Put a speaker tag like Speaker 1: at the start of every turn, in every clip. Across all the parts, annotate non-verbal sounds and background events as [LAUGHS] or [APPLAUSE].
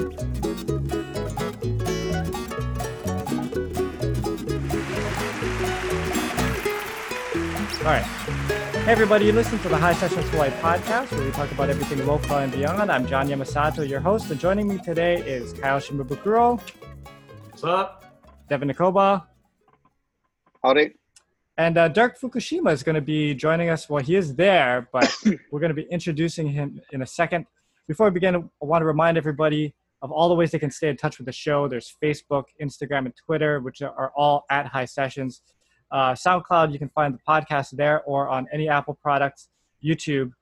Speaker 1: All right. Hey, everybody, you listen to the High Sessions Hawaii podcast where we talk about everything local and beyond. I'm John Yamasato, your host, and joining me today is Kyle Shimabukuro.
Speaker 2: What's up?
Speaker 1: Devin Nikoba.
Speaker 3: Howdy.
Speaker 1: And uh, Dirk Fukushima is going to be joining us. Well, he is there, but [COUGHS] we're going to be introducing him in a second. Before we begin, I want to remind everybody of all the ways they can stay in touch with the show. There's Facebook, Instagram, and Twitter, which are all at High Sessions. Uh, SoundCloud, you can find the podcast there or on any Apple products, YouTube.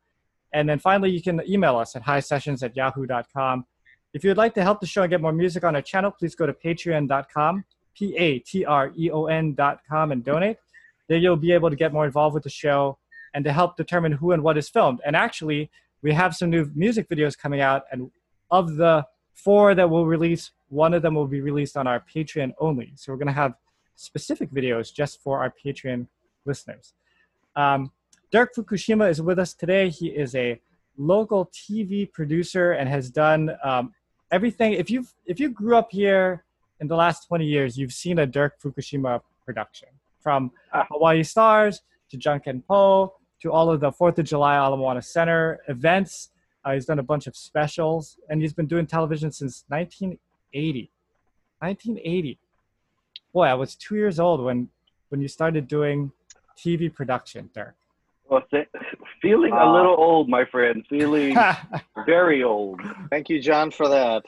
Speaker 1: And then finally, you can email us at highsessions at yahoo.com. If you would like to help the show and get more music on our channel, please go to patreon.com, P A T R E O N.com, and donate. There you'll be able to get more involved with the show and to help determine who and what is filmed. And actually, we have some new music videos coming out, and of the four that we'll release, one of them will be released on our Patreon only. So we're going to have specific videos just for our Patreon listeners. Um, Dirk Fukushima is with us today. He is a local TV producer and has done um, everything. If you if you grew up here in the last 20 years, you've seen a Dirk Fukushima production from Hawaii Stars to Junkin Po to all of the Fourth of July Ala Moana Center events. Uh, he's done a bunch of specials, and he's been doing television since 1980. 1980 boy, I was two years old when when you started doing TV production, Dirk.
Speaker 4: Well, th- feeling a little old, my friend. Feeling [LAUGHS] very old.
Speaker 3: Thank you, John, for that.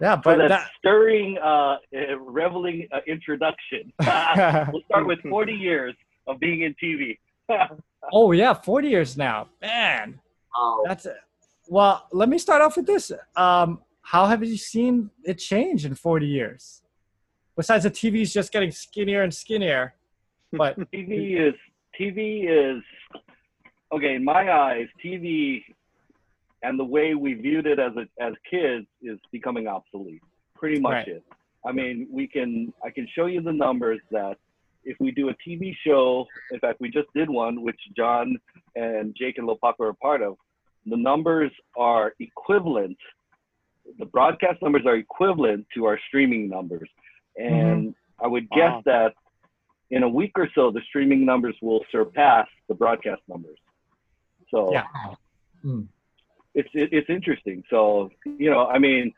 Speaker 1: Yeah,
Speaker 4: For
Speaker 1: but
Speaker 4: that,
Speaker 1: that,
Speaker 4: stirring, uh, uh, reveling uh, introduction. [LAUGHS] we'll start with 40 years of being in TV. [LAUGHS]
Speaker 1: oh yeah, forty years now, man.
Speaker 4: Oh.
Speaker 1: That's well. Let me start off with this. Um, how have you seen it change in forty years? Besides the TV's just getting skinnier and skinnier, but [LAUGHS]
Speaker 4: TV is TV is okay in my eyes. TV and the way we viewed it as a, as kids is becoming obsolete. Pretty much
Speaker 1: Right.
Speaker 4: it. I mean, we can I can show you the numbers that if we do a TV show, in fact, we just did one, which John and Jake and Lopaka are part of. The numbers are equivalent. The broadcast numbers are equivalent to our streaming numbers, and I would guess
Speaker 3: Wow.
Speaker 4: that in a week or so, the streaming numbers will surpass the broadcast numbers. So
Speaker 1: yeah. Mm.
Speaker 4: it's it, it's interesting. So you know, I mean,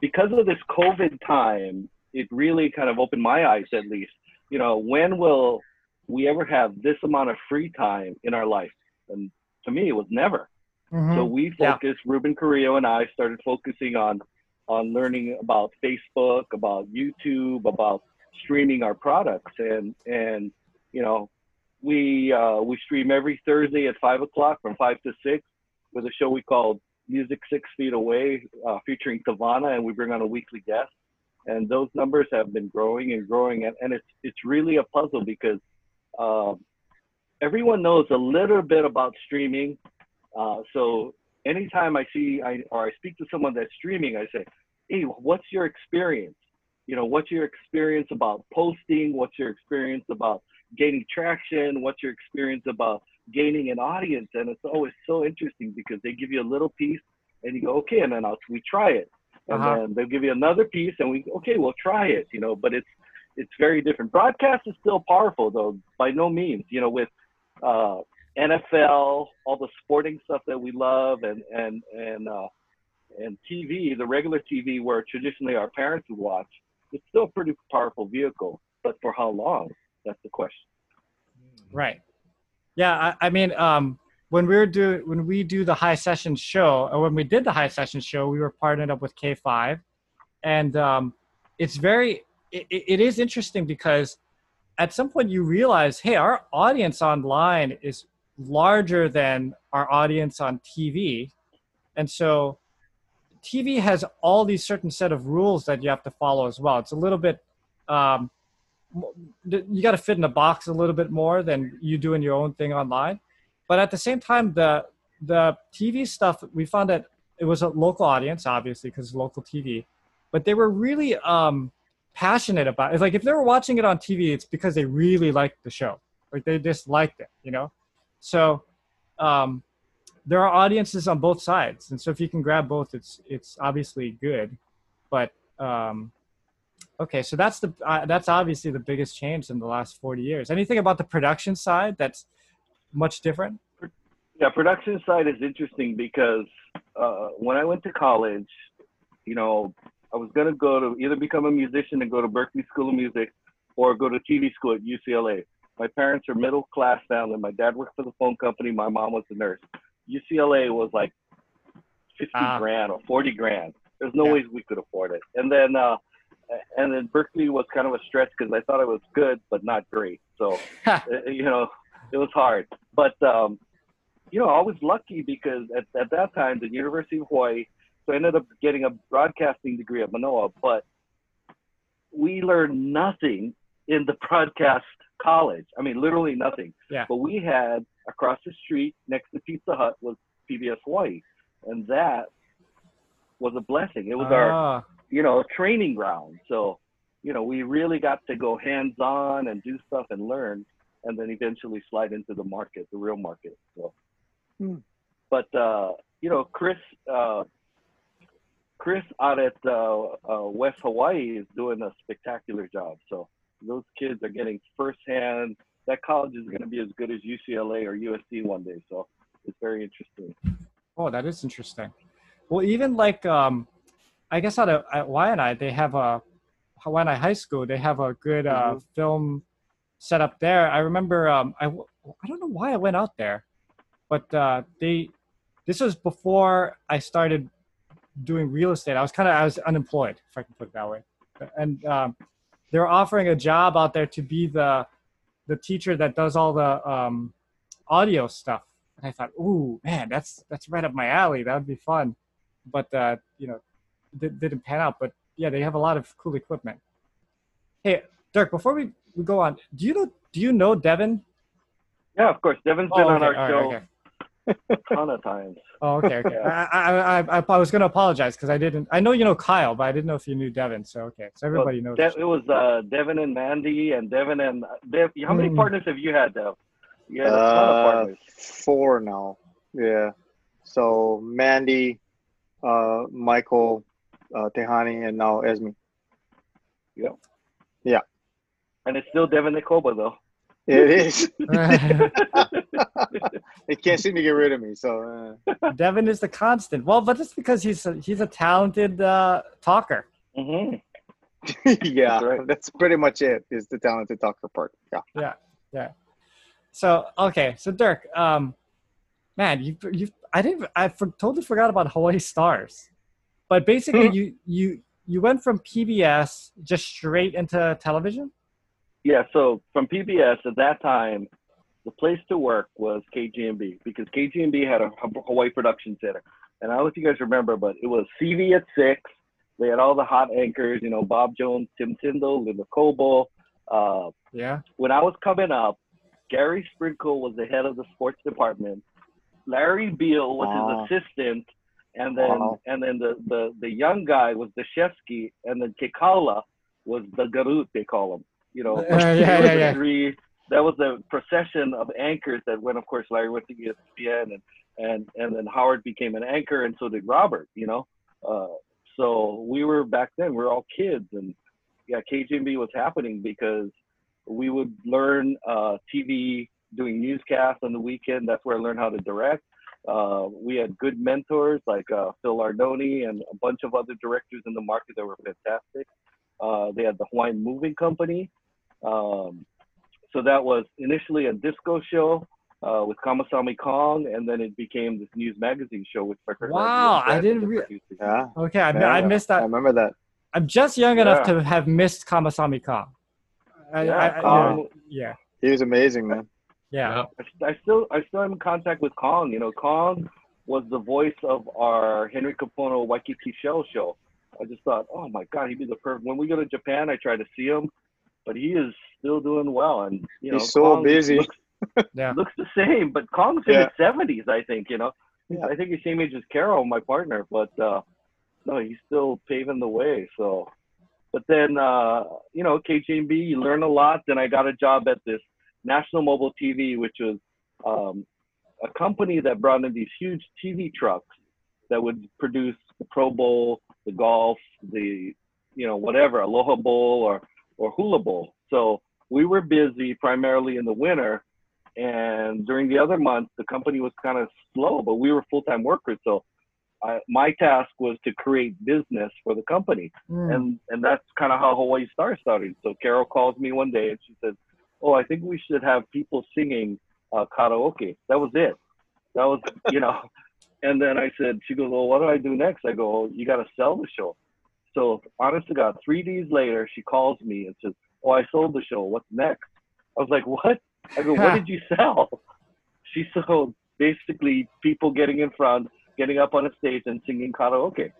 Speaker 4: because of this COVID time, it really kind of opened my eyes. At least, you know, when will we ever have this amount of free time in our life? And to me, it was never.
Speaker 1: Mhm.
Speaker 4: So we
Speaker 1: Yeah.
Speaker 4: focused. Ruben Carrillo and I started focusing on on learning about Facebook, about YouTube, about streaming our products, and and you know, we uh, we stream every Thursday at five o'clock from five to six with a show we call Music Six Feet Away, uh, featuring Tavana, and we bring on a weekly guest. And those numbers have been growing and growing, and, and it's it's really a puzzle because um, everyone knows a little bit about streaming. Uh, so anytime I see I, or I speak to someone that's streaming, I say, "Hey, what's your experience? You know, what's your experience about posting? What's your experience about gaining traction? What's your experience about gaining an audience?" And it's always so interesting because they give you a little piece, and you go, "Okay," and then I'll, we try it, and
Speaker 1: Uh-huh.
Speaker 4: then they'll give you another piece, and we, go "Okay, we'll try it." You know, but it's it's very different. Broadcast is still powerful, though, by no means. You know, with uh, NFL, all the sporting stuff that we love, and and and uh, and TV, the regular TV where traditionally our parents would watch, it's still a pretty powerful vehicle. But for how long? That's the question.
Speaker 1: Right. Yeah, I, I mean, um, when we were do when we do the high session show, or when we did the high session show, we were partnered up with K5, and um, it's very it it is interesting because at some point you realize, hey, our audience online is larger than our audience on TV, and so TV has all these certain set of rules that you have to follow as well. It's a little bit um, you got to fit in a box a little bit more than you doing your own thing online. But at the same time, the the TV stuff we found that it was a local audience, obviously because local TV, but they were really um, passionate about it. Like if they were watching it on TV, it's because they really liked the show, like they just liked it, you know. So um, there are audiences on both sides, and so if you can grab both, it's it's obviously good. But um, okay, so that's the uh, that's obviously the biggest change in the last forty years. Anything about the production side that's much different?
Speaker 4: Yeah, production side is interesting because uh, when I went to college, you know, I was gonna go to either become a musician and go to Berklee School of Music, or go to TV school at UCLA. My parents are middle class family. My dad worked for the phone company. My mom was a nurse. UCLA was like 50
Speaker 1: Ah.
Speaker 4: grand or 40 grand. There's no
Speaker 1: Yeah.
Speaker 4: ways we could afford it. And then, uh, and then Berklee was kind of a stretch because I thought it was good, but not great. So, [LAUGHS] uh, you know, it was hard. But, um, you know, I was lucky because at, at that time, the University of Hawaii, so I ended up getting a broadcasting degree at Manoa, but we learned nothing in the [LAUGHS] broadcast college. I mean, literally nothing.
Speaker 1: Yeah.
Speaker 4: But we had across the street next to Pizza Hut was PBS Hawaii, and that was a blessing. It was our,
Speaker 1: Ah,
Speaker 4: you know, training ground. So, you know, we really got to go hands on and do stuff and learn, and then eventually slide into the market, the real market. So,
Speaker 3: Hmm.
Speaker 4: but uh, you know, Chris, uh, Chris out at uh, uh, West Hawaii is doing a spectacular job. So those kids are getting firsthand. That college is going to be as good as UCLA or USC one day. So it's very interesting.
Speaker 1: oh, that is interesting. Well, even like um, I guess out of at Waianae, they have a Waianae High School. They have a good uh,
Speaker 4: Mhm.
Speaker 1: film set up there. I remember um, I don't know why I went out there, but uh, they this was before I started doing real estate. I was kind of I was unemployed, if I can put it that way, and um, they're offering a job out there to be the the teacher that does all the um, audio stuff. And I thought, ooh, man, that's that's right up my alley. That would be fun. But uh, you know, it didn't pan out. But yeah, they have a lot of cool equipment. Hey, Dirk, before we, we go on, do you know do you know Devin?
Speaker 4: Yeah, of course. Devin's been
Speaker 1: Oh,
Speaker 4: on
Speaker 1: okay,
Speaker 4: our show
Speaker 1: okay.
Speaker 4: a ton of times.
Speaker 1: Oh, okay, okay. I, I, I, I, I was going to apologize because I didn't. I know you know Kyle, but I didn't know if you knew Devin. So okay, so everybody knows.
Speaker 4: De- it was uh, Devin and Mandy and Devin and Dev. How many
Speaker 1: Hmm.
Speaker 4: partners have you had, Dev? You had a ton of
Speaker 3: Uh, four now. Yeah. So Mandy, uh, Michael, uh, Tehani, and now Esme. Yep. Yeah.
Speaker 4: And it's still Devin Nicoba, though.
Speaker 3: It is. [LAUGHS] [LAUGHS] [LAUGHS] [LAUGHS] they can't seem to get rid of me. So uh,
Speaker 1: Devin is the constant. Well, but that's because he's a, he's a talented uh, talker.
Speaker 4: hmm [LAUGHS]
Speaker 3: yeah,
Speaker 4: That's right.
Speaker 3: that's pretty much it. Is the talented talker part. Yeah. Yeah.
Speaker 1: So okay, so Dirk, um, man, you you I didn't I for, totally forgot about Hawaii Stars, but basically
Speaker 4: Hmm.
Speaker 1: you you you went from PBS just straight into television.
Speaker 4: Yeah, so from PBS at that time, the place to work was KGMB because KGMB had a Hawaii production center. And I don't know if you guys remember, but it was CV at six. They had all the hot anchors, you know, Bob Jones, Tim Tindle, Linda Coble. Uh,
Speaker 1: Yeah.
Speaker 4: when I was coming up, Gary Sprinkle was the head of the sports department. Larry Beil was
Speaker 3: Wow.
Speaker 4: his assistant, and then
Speaker 3: Wow.
Speaker 4: and then the, the the young guy was the Shevsky, and then Kekaula was the Garut they call him. You know,
Speaker 1: Uh, yeah, yeah, [LAUGHS] yeah.
Speaker 4: three. That was a procession of anchors that went. Of course, Larry went to ESPN, and and and then Howard became an anchor, and so did Robert. You know, uh, so we were back then. We were all kids, and yeah, KGMB was happening because we would learn uh, TV, doing newscasts on the weekend. That's where I learned how to direct. Uh, we had good mentors like uh, Phil Ardoni and a bunch of other directors in the market that were fantastic. Uh, they had the Hawaiian Moving Company. Um, so that was initially a disco show uh, with Kamasami Kong, and then it became this news magazine show with Frederick
Speaker 1: Wow, I didn't
Speaker 4: as
Speaker 1: rea-
Speaker 4: producer.
Speaker 3: Yeah.
Speaker 1: Okay, I,
Speaker 3: yeah,
Speaker 1: I missed that.
Speaker 3: I remember that.
Speaker 1: I'm just young enough to have missed Kamasami Kong. I,
Speaker 4: Yeah,
Speaker 1: I, I-
Speaker 4: Kong,
Speaker 1: yeah,
Speaker 3: He was amazing, man.
Speaker 1: yeah.
Speaker 4: I, I still I still am in contact with Kong. You know, Kong was the voice of our Henry Kapono Waikiki Shell show. I just thought, oh my God, he'd be the perfect. When we go to Japan, I try to see him, but he is still doing well. And you know,
Speaker 3: He's so
Speaker 4: Kong
Speaker 3: busy.
Speaker 4: Looks, [LAUGHS]
Speaker 1: Yeah.
Speaker 4: looks the same, but Kong's in
Speaker 3: Yeah.
Speaker 4: his seventies, I think. You know,
Speaker 3: Yeah.
Speaker 4: I think he's same age as Carol, my partner, but uh, no, he's still paving the way. So, but then uh, you know, KJB, you learn a lot. Then I got a job at this National Mobile TV, which was um, a company that brought in these huge TV trucks that would produce the Pro Bowl, the golf, the you know whatever Aloha Bowl or or Hula Bowl. So we were busy primarily in the winter, and during the other months the company was kind of slow, but we were full time workers. So I, my task was to create business for the company,
Speaker 1: Mm.
Speaker 4: and and that's kind of how Hawaii Star started. So Carol calls me one day and she says, "Oh, I think we should have people singing uh, karaoke." That was it. That was you know. [LAUGHS] And then I said, she goes, "Well, what do I do next?" I go, "You got to sell the show." So honest to God, three days later, she calls me and says, "Oh, I sold the show. What's next?" I was like, "What?" I go, "What did you sell?" She sold basically people getting in front, getting up on a stage and singing karaoke,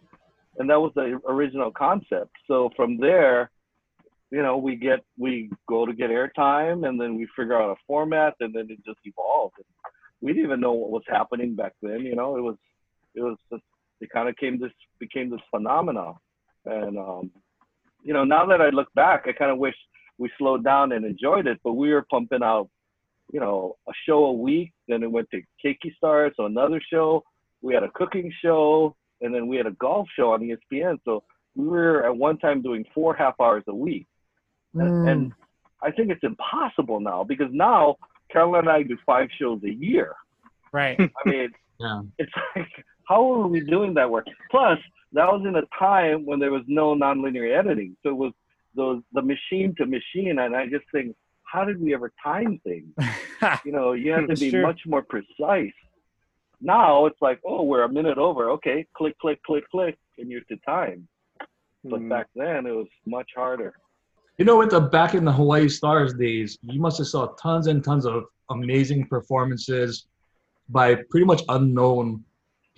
Speaker 4: and that was the original concept. So from there, you know, we get we go to get airtime, and then we figure out a format, and then it just evolved. We didn't even know what was happening back then. You know, it was it was just it kind of came this became this phenomenon, and um, you know, now that I look back, I kind of wish we slowed down and enjoyed it, but we were pumping out, you know, a show a week. Then it went to Keiki Stars, so another show. We had a cooking show, and then we had a golf show on ESPN. So we were at one time doing four half hours a week. And,
Speaker 1: Mm.
Speaker 4: and I think it's impossible now because now Carolyn and I do five shows a year.
Speaker 1: right.
Speaker 4: I mean, [LAUGHS]
Speaker 2: Yeah.
Speaker 4: it's like, how are we doing that work? Plus, that was in a time when there was no nonlinear editing. So it was those the machine to machine, and I just think, how did we ever time things? [LAUGHS] You know, you have to be
Speaker 1: true.
Speaker 4: much more precise. Now it's like, oh, we're a minute over. Okay, click, click, click, click, and you're to time. But
Speaker 3: Mm.
Speaker 4: back then, it was much harder.
Speaker 2: You know, with the back in the Hawaii Stars days, you must have saw tons and tons of amazing performances by pretty much unknown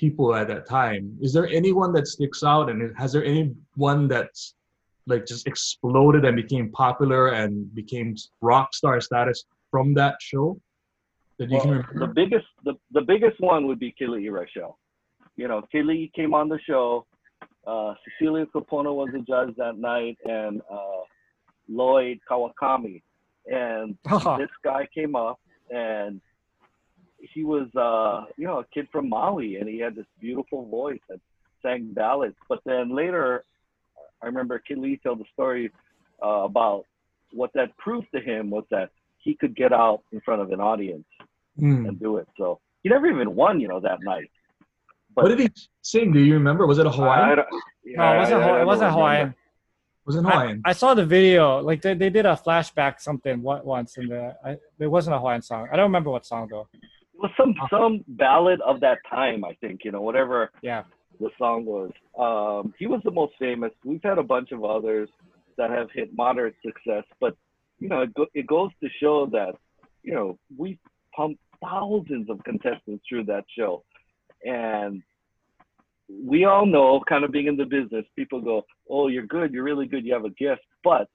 Speaker 2: people at that time. Is there anyone that sticks out, and has there anyone that's like just exploded and became popular and became rock star status from that show that you can remember?
Speaker 4: the biggest the, the biggest one would be Keali'i Reichel. You know, Keali'i came on the show. Uh, Cecilia Capona was a judge that night, and uh, Lloyd Kawakami. And
Speaker 1: Oh, [LAUGHS]
Speaker 4: this guy came up, and he was, uh, you know, a kid from Maui, and he had this beautiful voice that sang ballads. But then later, I remember Keali'i told the story uh, about what that proved to him was that he could get out in front of an audience
Speaker 2: Hmm.
Speaker 4: and do it. So he never even won, you know, that night.
Speaker 2: What did he sing? Do you remember? Was it a Hawaiian?
Speaker 4: don't-
Speaker 1: no, it wasn't.
Speaker 4: I- I
Speaker 1: Haw- it
Speaker 4: don't
Speaker 1: wasn't
Speaker 4: remember.
Speaker 1: Hawaiian.
Speaker 2: Was it
Speaker 1: I,
Speaker 2: Hawaiian?
Speaker 1: I saw the video. Like they, they did a flashback something once, and the I, it wasn't a Hawaiian song. I don't remember what song though.
Speaker 4: It was some some ballad of that time, I think. You know, whatever
Speaker 1: Yeah.
Speaker 4: the song was. Um, he was the most famous. We've had a bunch of others that have hit moderate success, but you know, it, go, it goes to show that you know we pumped thousands of contestants through that show, and we all know, kind of being in the business, people go, "Oh, you're good, you're really good, you have a gift," but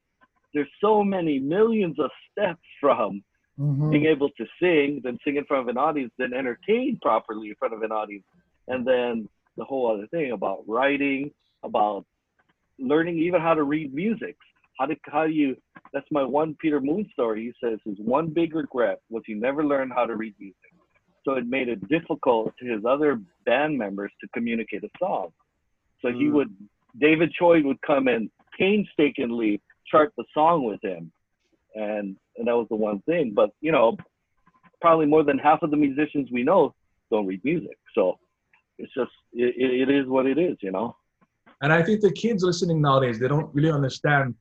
Speaker 4: there's so many millions of steps [LAUGHS] from
Speaker 1: Mhm.
Speaker 4: being able to sing, then sing in front of an audience, then entertain properly in front of an audience, and then the whole other thing about writing, about learning even how to read music. How do how do you? That's my one Peter Moon story. He says his one big regret was he never learned how to read music, so it made it difficult to his other band members to communicate a song. So he
Speaker 3: Mm.
Speaker 4: would David Choi would come and painstakingly chart the song with him, and and that was the one thing. But you know, probably more than half of the musicians we know don't read music, so it's just it, it, it is what it is, you know.
Speaker 2: And I think the kids listening nowadays, they don't really understand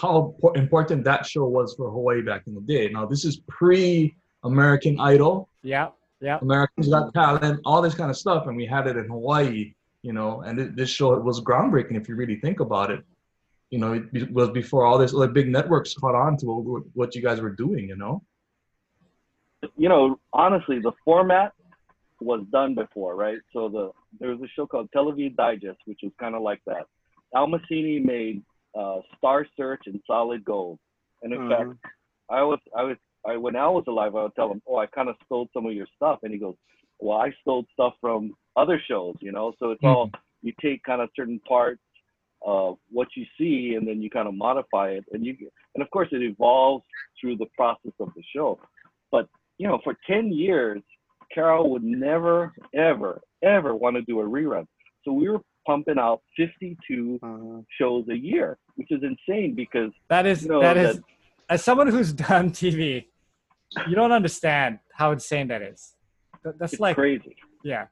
Speaker 2: how important that show was for Hawaii back in the day. Now, this is pre American Idol,
Speaker 1: Yeah. Yeah.
Speaker 2: Americans Got Talent, all this kind of stuff. And we had it in Hawaii, you know, and this show was groundbreaking if you really think about it. You know, it was before all this other big networks caught on to what, what you guys were doing, you know?
Speaker 4: you know, honestly, the format was done before, right? So the there was a show called Television Digest, which was kind of like that. Al Masini made uh, Star Search and Solid Gold, and in
Speaker 3: Mhm.
Speaker 4: fact, I was I was I when Al was alive, I would tell him, "Oh, I kind of stole some of your stuff," and he goes, "Well, I stole stuff from other shows, you know." So it's all you take kind of certain parts of what you see, and then you kind of modify it, and you and of course it evolves through the process of the show. But you know, for 10 years, Carol would never, ever, ever want to do a rerun. So we were pumping out 52
Speaker 3: Uh,
Speaker 4: shows a year, which is insane because
Speaker 1: That is
Speaker 4: No,
Speaker 1: that is
Speaker 4: that-
Speaker 1: as someone who's done TV, you don't understand how insane that is. That- That's
Speaker 4: it's
Speaker 1: like
Speaker 4: crazy.
Speaker 1: Yeah.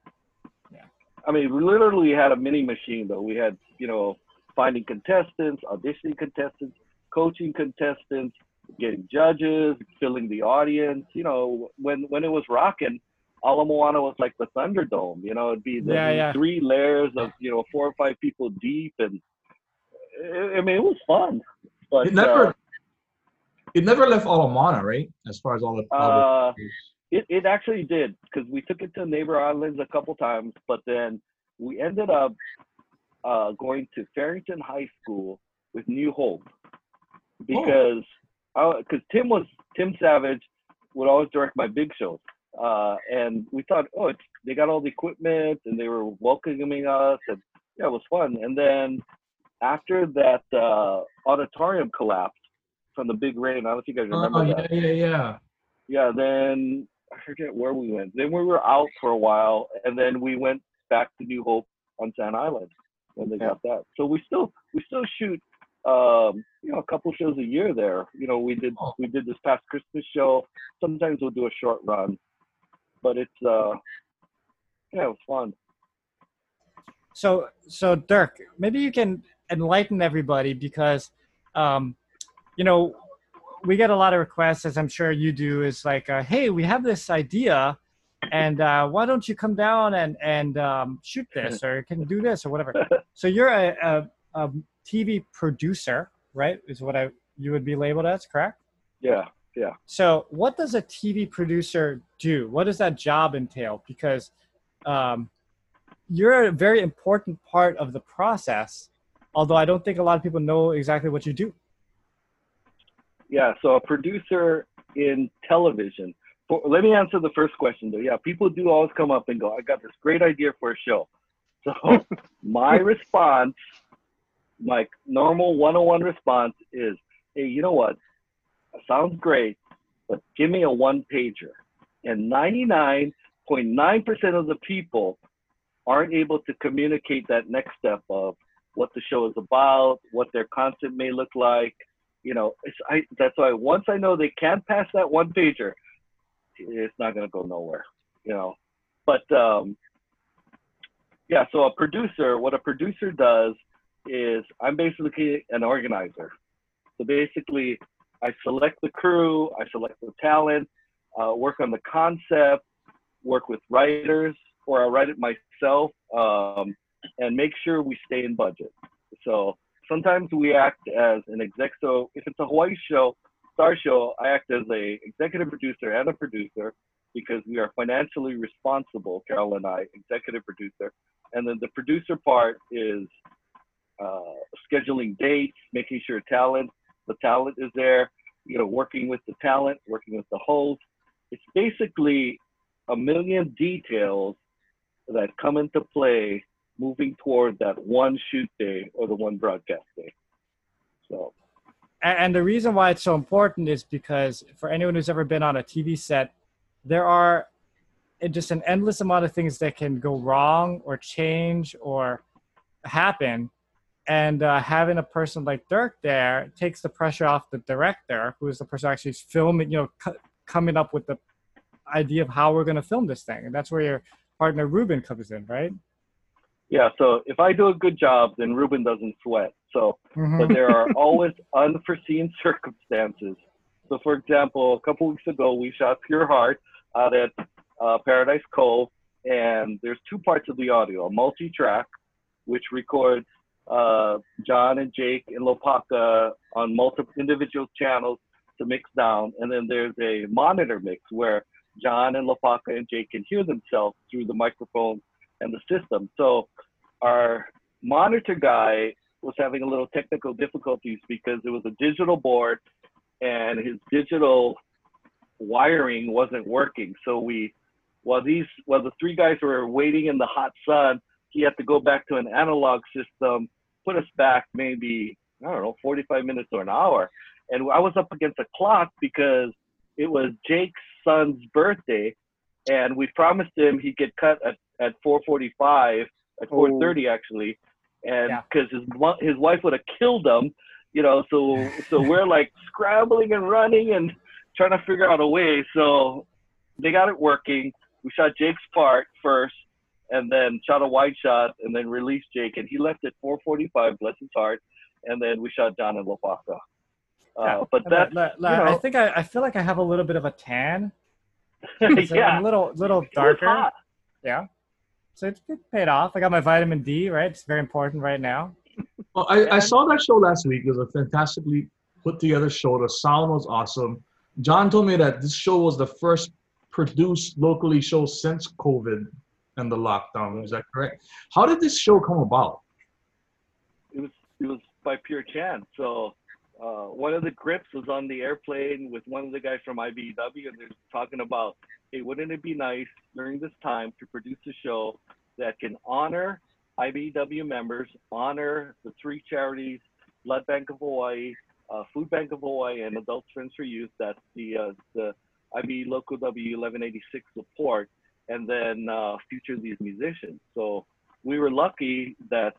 Speaker 1: Yeah.
Speaker 4: I mean, we literally had a mini machine though. We had, you know, finding contestants, auditioning contestants, coaching contestants, getting judges, filling the audience. You know, when when it was rocking, Ala Moana was like the Thunderdome. You know, it'd be the
Speaker 1: Yeah, yeah.
Speaker 4: three layers of you know four or five people deep, and I I mean, it was fun. But
Speaker 2: It never,
Speaker 4: uh,
Speaker 2: it never left Ala Moana, right? As far as all the. all
Speaker 4: uh, It, it actually did because we took it to neighbor islands a couple times, but then we ended up uh, going to Farrington High School with New Hope because because Tim was Tim Savage would always direct my big shows, uh, and we thought, oh, it's, they got all the equipment and they were welcoming us, and yeah, it was fun. And then after that uh, auditorium collapsed from the big rain, I don't know if you guys remember
Speaker 2: oh,
Speaker 4: that
Speaker 2: yeah, yeah, yeah.
Speaker 4: yeah, then I forget where we went. Then we were out for a while, and then we went back to New Hope on Sand Island when they got that. So we still we still shoot um, you know a couple shows a year there. You know, we did
Speaker 2: Oh.
Speaker 4: we did this past Christmas show. Sometimes we'll do a short run, but it's uh yeah, it was fun.
Speaker 1: So so Dirk, maybe you can enlighten everybody because um, you know we get a lot of requests, as I'm sure you do. Is like, uh, hey, we have this idea, and uh, why don't you come down and and um, shoot this, [LAUGHS] or you can do this, or whatever. So you're a, a, a TV producer, right? Is what I you would be labeled as, correct?
Speaker 4: Yeah, yeah.
Speaker 1: So, what does a TV producer do? What does that job entail? Because um, you're a very important part of the process, although I don't think a lot of people know exactly what you do.
Speaker 4: yeah. So a producer in television. For, let me answer the first question though. Yeah, people do always come up and go, "I got this great idea for a show." [LAUGHS] So my response, my normal one-on-one response is, "Hey, you know what? Sounds great, but give me a one-pager." And 99.9% of the people aren't able to communicate that next step of what the show is about, what their content may look like. You know, it's, I, that's why once I know they can't pass that one pager, it's not going to go nowhere. You know, but um, yeah. So a producer, what a producer does is I'm basically an organizer. So basically, I select the crew, I select the talent, uh, work on the concept, work with writers, or I write it myself, um, and make sure we stay in budget. So sometimes we act as an exec. So if it's a Hawaii show, Star Show, I act as a executive producer and a producer because we are financially responsible. Carol and I, executive producer, and then the producer part is uh, scheduling dates, making sure talent, the talent is there. You know, working with the talent, working with the host. It's basically a million details that come into play moving toward that one shoot day or the one broadcast day. So
Speaker 1: And, the reason why it's so important is because for anyone who's ever been on a TV set, there are just an endless amount of things that can go wrong or change or happen. And uh, having a person like Dirk there takes the pressure off the director, who is the person actually filming, you know, c- coming up with the idea of how we're going to film this thing. And that's where your partner Ruben comes in, right?
Speaker 4: Yeah, so if I do a good job, then Ruben doesn't sweat. So
Speaker 1: Mhm.
Speaker 4: but there are always [LAUGHS] unforeseen circumstances. So, for example, a couple weeks ago, we shot Pure Heart out at uh, Paradise Cove, and there's two parts of the audio: a multi-track, which records uh, John and Jake and Lopaka on multiple individual channels to mix down, and then there's a monitor mix where John and Lopaka and Jake can hear themselves through the microphone and the system. So, our monitor guy was having a little technical difficulties because it was a digital board and his digital wiring wasn't working. So we, while these, while the three guys were waiting in the hot sun, he had to go back to an analog system, put us back maybe, I don't know, 45 minutes or an hour. And I was up against a clock because it was Jake's son's birthday and we promised him he'd get cut at, at 4:45, at 4:30 actually, and
Speaker 1: Yeah.
Speaker 4: because his his wife would have killed him, you know. So so we're like scrambling and running and trying to figure out a way. So they got it working. We shot Jake's part first, and then shot a wide shot, and then released Jake, and he left at 4:45, bless his heart, and then we shot John and Lopaka. Uh,
Speaker 1: Yeah.
Speaker 4: but that's
Speaker 1: Li- li-
Speaker 4: you
Speaker 1: I think I, I feel like I have a little bit of a tan. [LAUGHS] So I'm
Speaker 4: yeah,
Speaker 1: a little little darker. Yeah. So it, it paid off. I got my vitamin D, right? It's very important right now.
Speaker 2: Well, I, I saw that show last week. It was a fantastically put together show. The sound was awesome. John told me that this show was the first produced locally show since COVID and the lockdown. Is that correct? How did this show come about?
Speaker 4: it was it was by pure chance. So uh, one of the grips was on the airplane with one of the guys from IBEW, and they're talking about, hey, wouldn't it be nice during this time to produce a show that can honor IBEW members, honor the three charities, Blood Bank of Hawaii, uh, Food Bank of Hawaii, and Adults Friends for Youth. That's the uh, the IB Local W 1186 support, and then uh, feature these musicians. So we were lucky that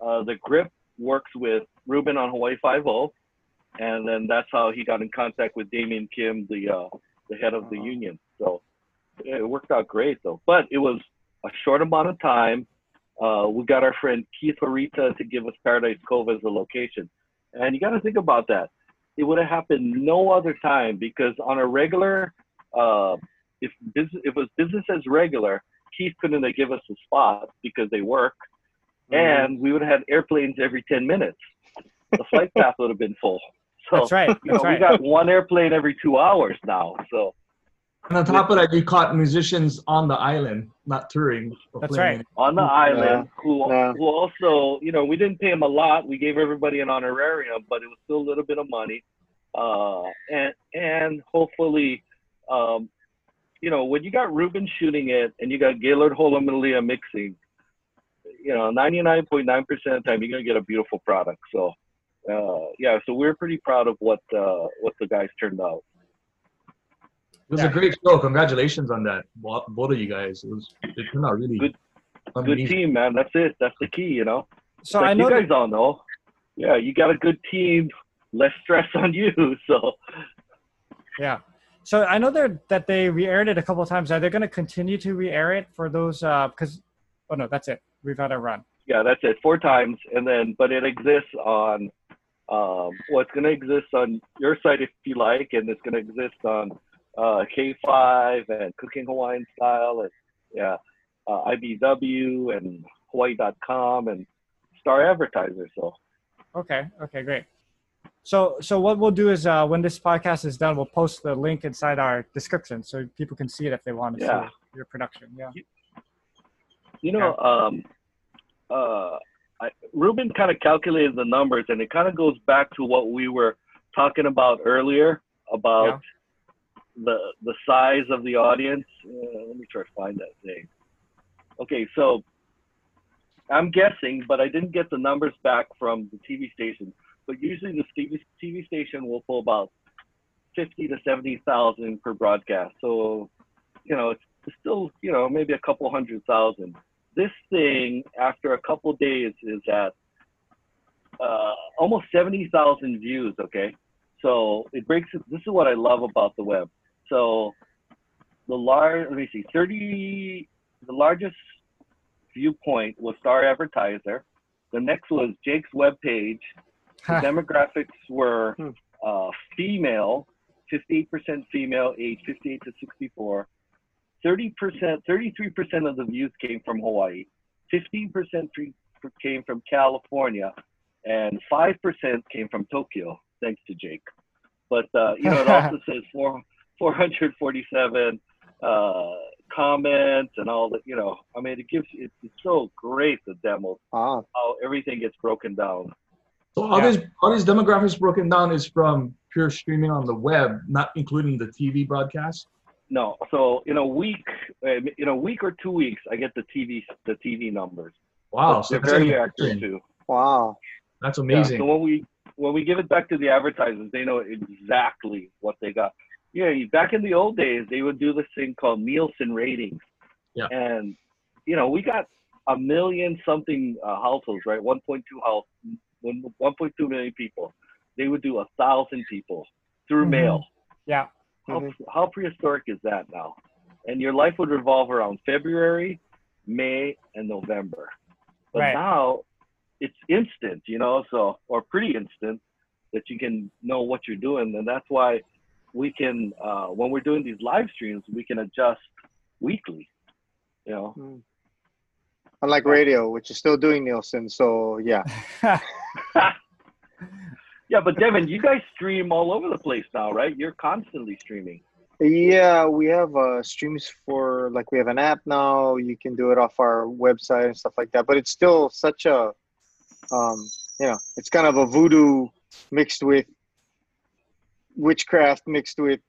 Speaker 4: uh, the grip works with Ruben on Hawaii Five O, and then that's how he got in contact with Damien Kim, the uh, the head of the
Speaker 3: Oh.
Speaker 4: union. So yeah, it worked out great though. But it was a short amount of time. Uh, we got our friend Keith Horita to give us Paradise Cove as the location, and you got to think about that. It would have happened no other time because on a regular, uh, if business if it was business as regular, Keith couldn't have give us a spot because they work
Speaker 3: Mm-hmm.
Speaker 4: and we would have had airplanes every 10 minutes. The flight [LAUGHS] path would have been full. So,
Speaker 1: That's right.
Speaker 4: you know,
Speaker 1: right.
Speaker 4: we got one airplane every two hours now. So,
Speaker 2: And on top of that, you caught musicians on the island, not touring.
Speaker 1: That's
Speaker 2: playing.
Speaker 1: right.
Speaker 4: on the island, who,
Speaker 3: Yeah.
Speaker 4: who also, you know, we didn't pay them a lot. We gave everybody an honorarium, but it was still a little bit of money. Uh, and, and hopefully, um, you know, when you got Ruben shooting it and you got Gaylord Holomalia mixing, you know, 99.9% of the time you're gonna get a beautiful product. So, uh, yeah, so we're pretty proud of what uh, what the guys turned out.
Speaker 2: It was
Speaker 1: Yeah.
Speaker 2: a great show. Congratulations on that, both of you guys. It was it turned out really
Speaker 4: Good- Good team, man. That's it. That's the key, you know.
Speaker 1: So
Speaker 4: like
Speaker 1: I know
Speaker 4: you
Speaker 1: that-
Speaker 4: guys all know. Yeah, you got a good team, less stress [LAUGHS] on you. So
Speaker 1: Yeah. So I know they're, that they re-aired it a couple of times. Are they going to continue to re-air it for those? Because, oh no, that's it. We've had a run.
Speaker 4: yeah, that's it. Four times, and then but it exists on. Um, well, it's going to exist on your site if you like, and it's going to exist on uh, K5 and Cooking Hawaiian Style, and yeah, uh, IBEW and Hawaii.com and Star Advertiser. So
Speaker 1: Okay. Okay. Great. So, so what we'll do is uh, when this podcast is done, we'll post the link inside our description so people can see it if they want to
Speaker 4: Yeah.
Speaker 1: see your production. Yeah.
Speaker 4: You know, um, uh, I, Ruben kind of calculated the numbers, and it kind of goes back to what we were talking about earlier about the the size of the audience. Uh, let me try to find that thing. Okay, so I'm guessing, but I didn't get the numbers back from the TV station. But usually, the TV, TV station will pull about fifty to seventy thousand per broadcast. So, you know, it's it's still you know maybe a couple hundred thousand this thing after a couple days is at uh, almost 70,000 views. Okay. So it breaks. This is what I love about the web. So the large, let me see, 30, the largest viewpoint was Star Advertiser. The next was Jake's webpage. The demographics were
Speaker 3: Hmm.
Speaker 4: uh, female, 58% female, age 58 to 64. 30%, 33% of the views came from Hawaii. 15% came from California, and 5% came from Tokyo, thanks to Jake. But uh, you know, it [LAUGHS] also says four, 447 uh, comments and all that. You know, I mean, it gives it's, it's so great the demos
Speaker 3: Ah,
Speaker 4: how everything gets broken down.
Speaker 2: So all
Speaker 1: Yeah.
Speaker 2: these all these demographics broken down is from pure streaming on the web, not including the TV broadcast.
Speaker 4: No, so in a week, uh, in a week or two weeks, I get the TV the TV numbers.
Speaker 2: Wow, so
Speaker 4: They're
Speaker 2: that's,
Speaker 4: very
Speaker 2: amazing.
Speaker 4: accurate too.
Speaker 3: wow.
Speaker 2: that's
Speaker 4: Yeah,
Speaker 2: amazing.
Speaker 4: so when we when we give it back to the advertisers, they know exactly what they got. yeah, back in the old days, they would do this thing called Nielsen ratings.
Speaker 2: Yeah.
Speaker 4: And you know, we got a million something uh, households, right? 1.2 house, 1.2 million people. They would do a thousand people through
Speaker 1: Mhm.
Speaker 4: mail.
Speaker 1: Yeah.
Speaker 4: How,
Speaker 3: Mhm.
Speaker 4: how prehistoric is that now? And your life would revolve around February, May, and November. But
Speaker 1: Right.
Speaker 4: now it's instant, you know, so or pretty instant that you can know what you're doing, and that's why we can uh, when we're doing these live streams, we can adjust weekly. You know,
Speaker 3: Mm. Unlike radio, which is still doing Nielsen. So yeah. [LAUGHS] [LAUGHS]
Speaker 4: yeah. But Devin, you guys stream all over the place now, right? You're constantly streaming.
Speaker 3: Yeah, we have uh, streams for like we have an app now. You can do it off our website and stuff like that. But it's still such a, um, you know, it's kind of a voodoo mixed with witchcraft mixed with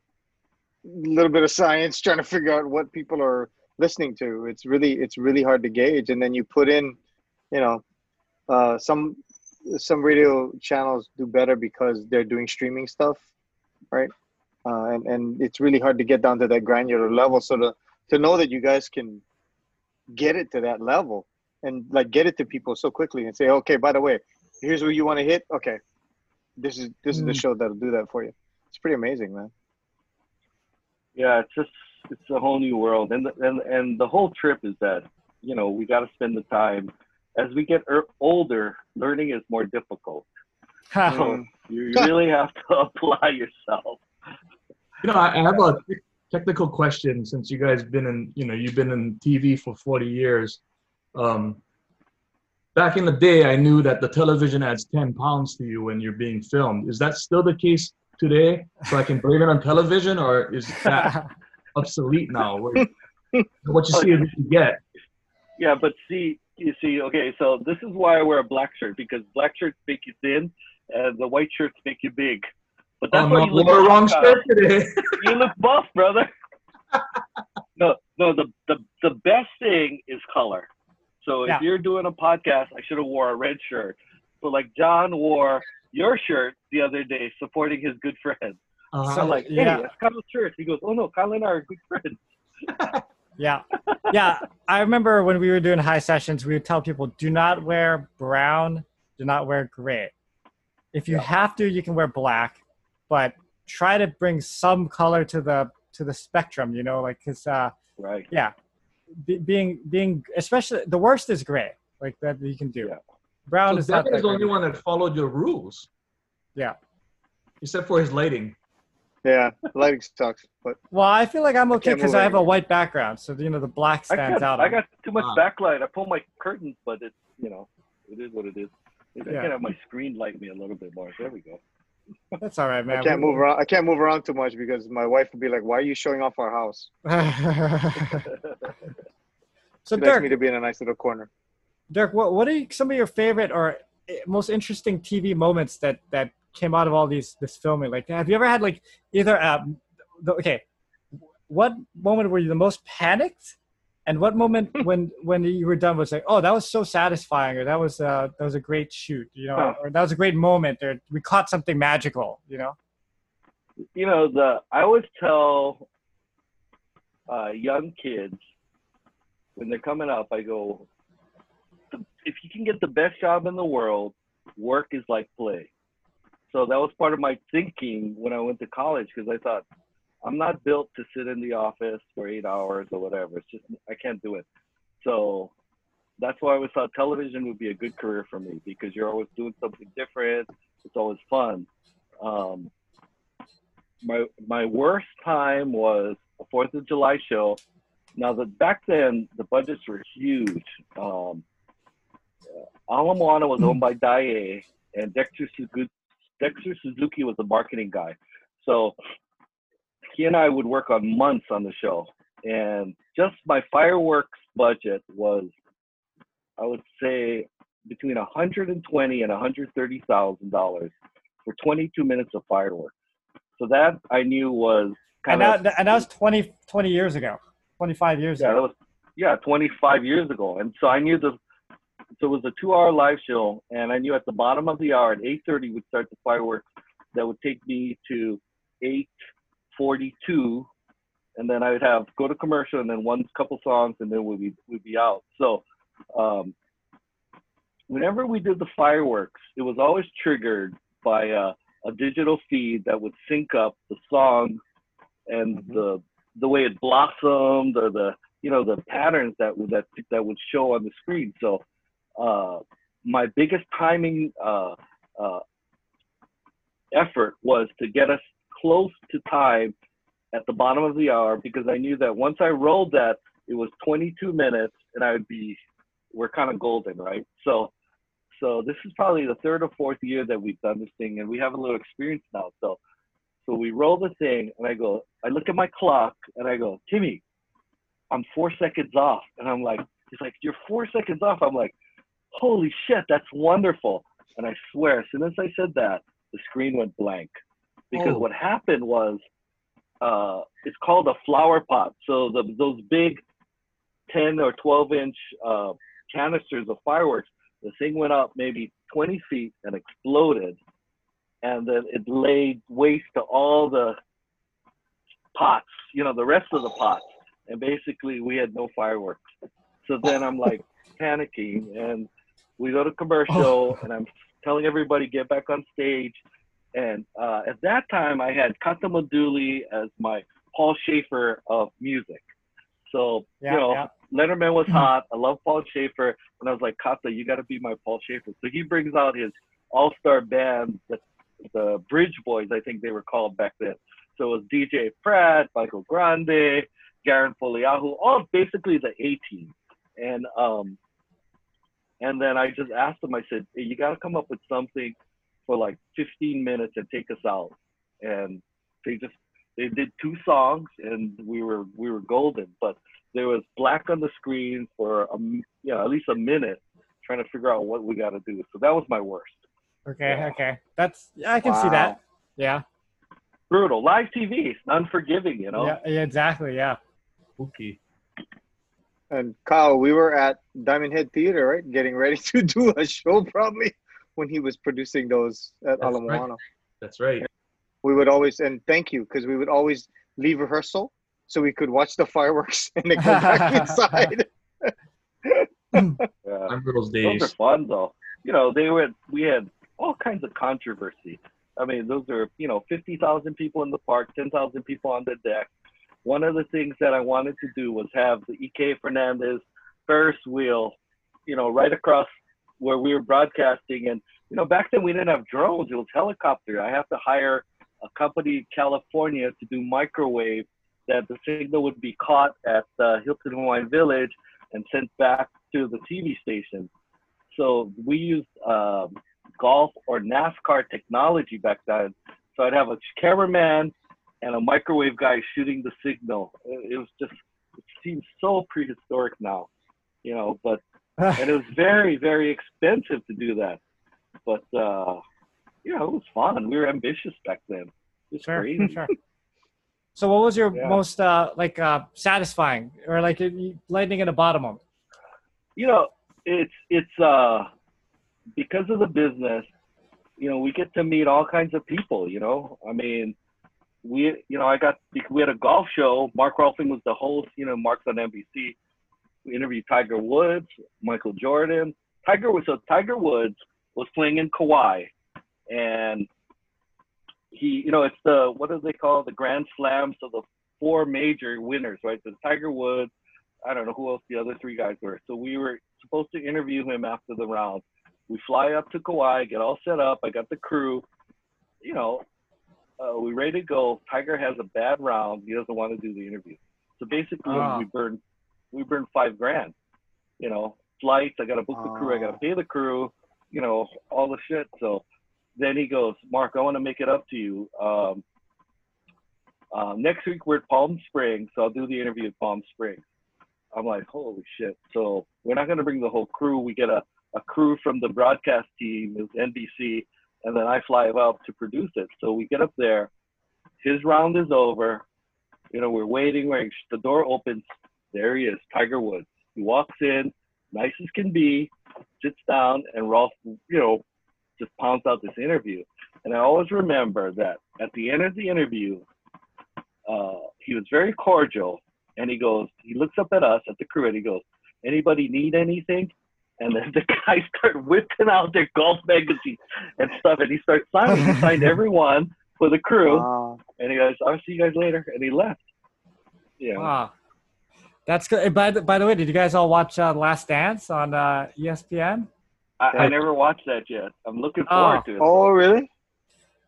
Speaker 3: a little bit of science, trying to figure out what people are listening to. It's really it's really hard to gauge. And then you put in, you know, uh, some some radio channels do better because they're doing streaming stuff, right? uh, and and it's really hard to get down to that granular level. So to to know that you guys can get it to that level and like get it to people so quickly and say, okay, by the way, here's where you want to hit. Okay, this is this is the
Speaker 1: Mm.
Speaker 3: show that'll do that for you. It's pretty amazing, man.
Speaker 4: Yeah, it's just it's a whole new world, and the, and and the whole trip is that you know we got to spend the time. As we get er- older, learning is more difficult.
Speaker 3: Mm.
Speaker 4: You really have to [LAUGHS] apply yourself.
Speaker 2: You know, I, I have a technical question since you guys been in, you know, you've been in TV for 40 years. Um, back in the day, I knew that the television adds 10 pounds to you when you're being filmed. Is that still the case today? So I can blame it on television, or is that [LAUGHS] obsolete now? What [LAUGHS] you see is what you get.
Speaker 4: Yeah, but see, you see, okay, so this is why I wear a black shirt because black shirts make you thin, and the white shirts make you big. But that's
Speaker 2: I'm
Speaker 4: why
Speaker 2: not
Speaker 4: you look
Speaker 2: the wrong shirt today.
Speaker 4: you look buff, brother. [LAUGHS] no, no, the, the the best thing is color. So if
Speaker 1: Yeah.
Speaker 4: you're doing a podcast, I should have wore a red shirt. But like John wore your shirt the other day, supporting his good friend.
Speaker 2: Uh,
Speaker 1: So-
Speaker 4: I'm like, hey,
Speaker 1: Yeah.
Speaker 4: that's Kyle's shirt. He goes, oh no, Kyle and I are good friends. [LAUGHS]
Speaker 1: Yeah. Yeah. I remember when we were doing high sessions, we would tell people do not wear brown, do not wear gray. If you have to, you can wear black, but try to bring some color to the to the spectrum, you know, like cuz uh
Speaker 4: Right.
Speaker 1: yeah. Be, being being especially the worst is gray. Like that you can do.
Speaker 4: Yeah.
Speaker 1: Brown
Speaker 2: so
Speaker 1: is not
Speaker 2: Devin
Speaker 1: that
Speaker 2: is the only one that followed your rules,
Speaker 1: Yeah.
Speaker 2: except for his lighting.
Speaker 3: Yeah, lighting sucks, but
Speaker 1: Well, I feel like I'm okay because
Speaker 3: move
Speaker 1: I have a white background, so you know the black stands
Speaker 4: got,
Speaker 1: out.
Speaker 4: I got too much
Speaker 2: Wow.
Speaker 4: backlight. I pull my curtains, but it's you know, it is what it is. I
Speaker 1: Yeah.
Speaker 4: can have my screen light me a little bit more. There we go.
Speaker 1: That's all right, man.
Speaker 3: I can't move around. I can't move around too much because my wife would be like, "Why are you showing off our house?" [LAUGHS]
Speaker 1: so
Speaker 3: She likes
Speaker 1: Dirk,
Speaker 3: me to be in a nice little corner.
Speaker 1: Dirk, what what are some of your favorite or eh, most interesting TV moments that that came out of all these this filming? Like, have you ever had like either um, the, okay, what moment were you the most panicked, and what moment [LAUGHS] when when you were done was like, oh, that was so satisfying, or that was uh that was a great shoot, you know,
Speaker 4: Huh.
Speaker 1: or that was a great moment, or we caught something magical, you know?
Speaker 4: you know the I always tell uh, young kids when they're coming up, I go, if you can get the best job in the world, work is like play. So that was part of my thinking when I went to college because I thought I'm not built to sit in the office for eight hours or whatever. It's just I can't do it. So that's why I always thought television would be a good career for me because you're always doing something different. It's always fun. Um, my my worst time was a Fourth of July show. Now the back then the budgets were huge. Um, Ala Moana was owned by Daiei, and Dexter Suzuki, Dexter Suzuki was the marketing guy. So he and I would work on months on the show, and just my fireworks budget was, I would say, between 120 and 130 thousand dollars for 22 minutes of fireworks. So that I knew was
Speaker 1: And
Speaker 4: kind of
Speaker 1: that and that was 20, 20 years ago, twenty five years
Speaker 4: yeah, that
Speaker 1: ago.
Speaker 4: was yeah, 25 years ago. And so I knew the so it was a two-hour live show, and I knew at the bottom of the hour at 8:30 would start the fireworks that would take me to 8:42, and then I would have go to commercial and then one couple songs, and then we'd be we'd be out. So um, whenever we did the fireworks, it was always triggered by a, a digital feed that would sync up the song and
Speaker 1: Mhm.
Speaker 4: the the way it blossomed or the you know the patterns that would that that would show on the screen. So uh, my biggest timing uh, uh, effort was to get us close to time at the bottom of the hour because I knew that once I rolled that, it was 22 minutes and I would be, we're kind of golden, right? So, so this is probably the third or fourth year that we've done this thing and we have a little experience now. So, so we roll the thing and I go, I look at my clock and I go, Timmy, I'm four seconds off. And I'm like, he's like, you're four seconds off. I'm like, holy shit, that's wonderful. And I swear, as soon as I said that, the screen went blank. Because
Speaker 2: Oh.
Speaker 4: what happened was, uh, it's called a flower pot. So the, those big 10 or 12 inch uh, canisters of fireworks, the thing went up maybe 20 feet and exploded. And then it laid waste to all the pots, you know, the rest of the pots. And basically, we had no fireworks. So then I'm like panicking, and we go to commercial, and I'm telling everybody get back on stage. And uh, at that time, I had Kata Maduli as my Paul Shaffer of music. So
Speaker 1: Yeah,
Speaker 4: you know,
Speaker 1: yeah.
Speaker 4: Letterman was hot. I love Paul Shaffer, and I was like, Kata, you got to be my Paul Shaffer. So he brings out his all-star band, the, the Bridge Boys, I think they were called back then. So it was DJ Pratt, Michael Grande, Garin Poliahu, all basically the A team. And um, and then I just asked them. I said, hey, you got to come up with something for like 15 minutes and take us out. And they just they did two songs, and we were we were golden. But there was black on the screen for a m- you know at least a minute, trying to figure out what we got to do. So that was my worst.
Speaker 1: Okay,
Speaker 4: Yeah.
Speaker 1: okay. That's yeah, I can see that. Yeah.
Speaker 4: Brutal live TV, unforgiving, you know.
Speaker 1: Yeah, yeah, exactly. Yeah.
Speaker 2: Spooky.
Speaker 3: And Kyle, we were at Diamond Head Theater, right? Getting ready [LAUGHS] to do a show probably when he was producing those at
Speaker 2: That's
Speaker 3: Ala
Speaker 2: right.
Speaker 3: Moana.
Speaker 2: That's right.
Speaker 3: We would always, and thank you, because we would always leave rehearsal so we could watch the fireworks [LAUGHS] and then go back [LAUGHS] inside.
Speaker 4: Yeah.
Speaker 2: Remember those
Speaker 4: Those are fun though. You know, they were we had all kinds of controversy. I mean, those are you know fifty thousand people in the park, ten thousand people on the deck. One of the things that I wanted to do was have the EK Fernandez Ferris wheel, you know, right across where we were broadcasting. And you know, back then we didn't have drones; it was helicopter. I have to hire a company in California to do microwave that the signal would be caught at uh, Hilton Hawaiian Village and sent back to the TV station. So we used um, golf or NASCAR technology back then. So I'd have a cameraman and a microwave guy shooting the signal. It, it was just, it seems so prehistoric now, you know, but, and it was very, very expensive to do that. But, uh, you know, it was fun. We were ambitious back then. It was
Speaker 1: Sure,
Speaker 4: crazy.
Speaker 1: sure. So, what was your
Speaker 4: Yeah.
Speaker 1: most uh, like uh, satisfying or like uh, lightning in a bottom moment?
Speaker 4: you know, it's it's uh because of the business, you know, we get to meet all kinds of people, you know. I mean, we you know, I got we had a golf show. Mark Rolfing was the host, you know, Mark's on NBC. We interviewed Tiger Woods, Michael Jordan. Tiger was so Tiger Woods was playing in Kauai and he you know, it's the what do they call the Grand Slam, so the four major winners, right? The Tiger Woods, I don't know who else the other three guys were. So we were supposed to interview him after the round. We fly up to Kauai, get all set up. I got the crew. You know, uh, we ready to go. Tiger has a bad round. He doesn't want to do the interview. So basically,
Speaker 1: Ah.
Speaker 4: we burned we burned five grand. You know, flights. I got to book the crew. I got to
Speaker 3: Ah.
Speaker 4: pay the crew. You know, all the shit. So then he goes, Mark, I want to make it up to you. Um, uh, next week we're at Palm Springs, so I'll do the interview at Palm Springs. I'm like, holy shit. So we're not going to bring the whole crew. We get a, a crew from the broadcast team, it's NBC, and then I fly up to produce it. So we get up there. His round is over. You know, we're waiting. Where the door opens. There he is, Tiger Woods. He walks in, nice as can be, sits down, and Rolf, you know, just pounds out this interview. And I always remember that at the end of the interview, uh, he was very cordial, and he goes, he looks up at us at the crew, and he goes, "Anybody need anything?" And then the [LAUGHS] guys start whipping out their golf magazines and stuff, and he starts signing. He signed [LAUGHS] everyone for the crew,
Speaker 3: Wow.
Speaker 4: and he goes, "I'll see you guys later," and he left. Yeah.
Speaker 1: Wow. That's good. By the, by the way, did you guys all watch uh, Last Dance on uh, ESPN?
Speaker 4: I, I never watched that yet. I'm looking
Speaker 1: Oh.
Speaker 4: forward to it.
Speaker 3: Oh, really?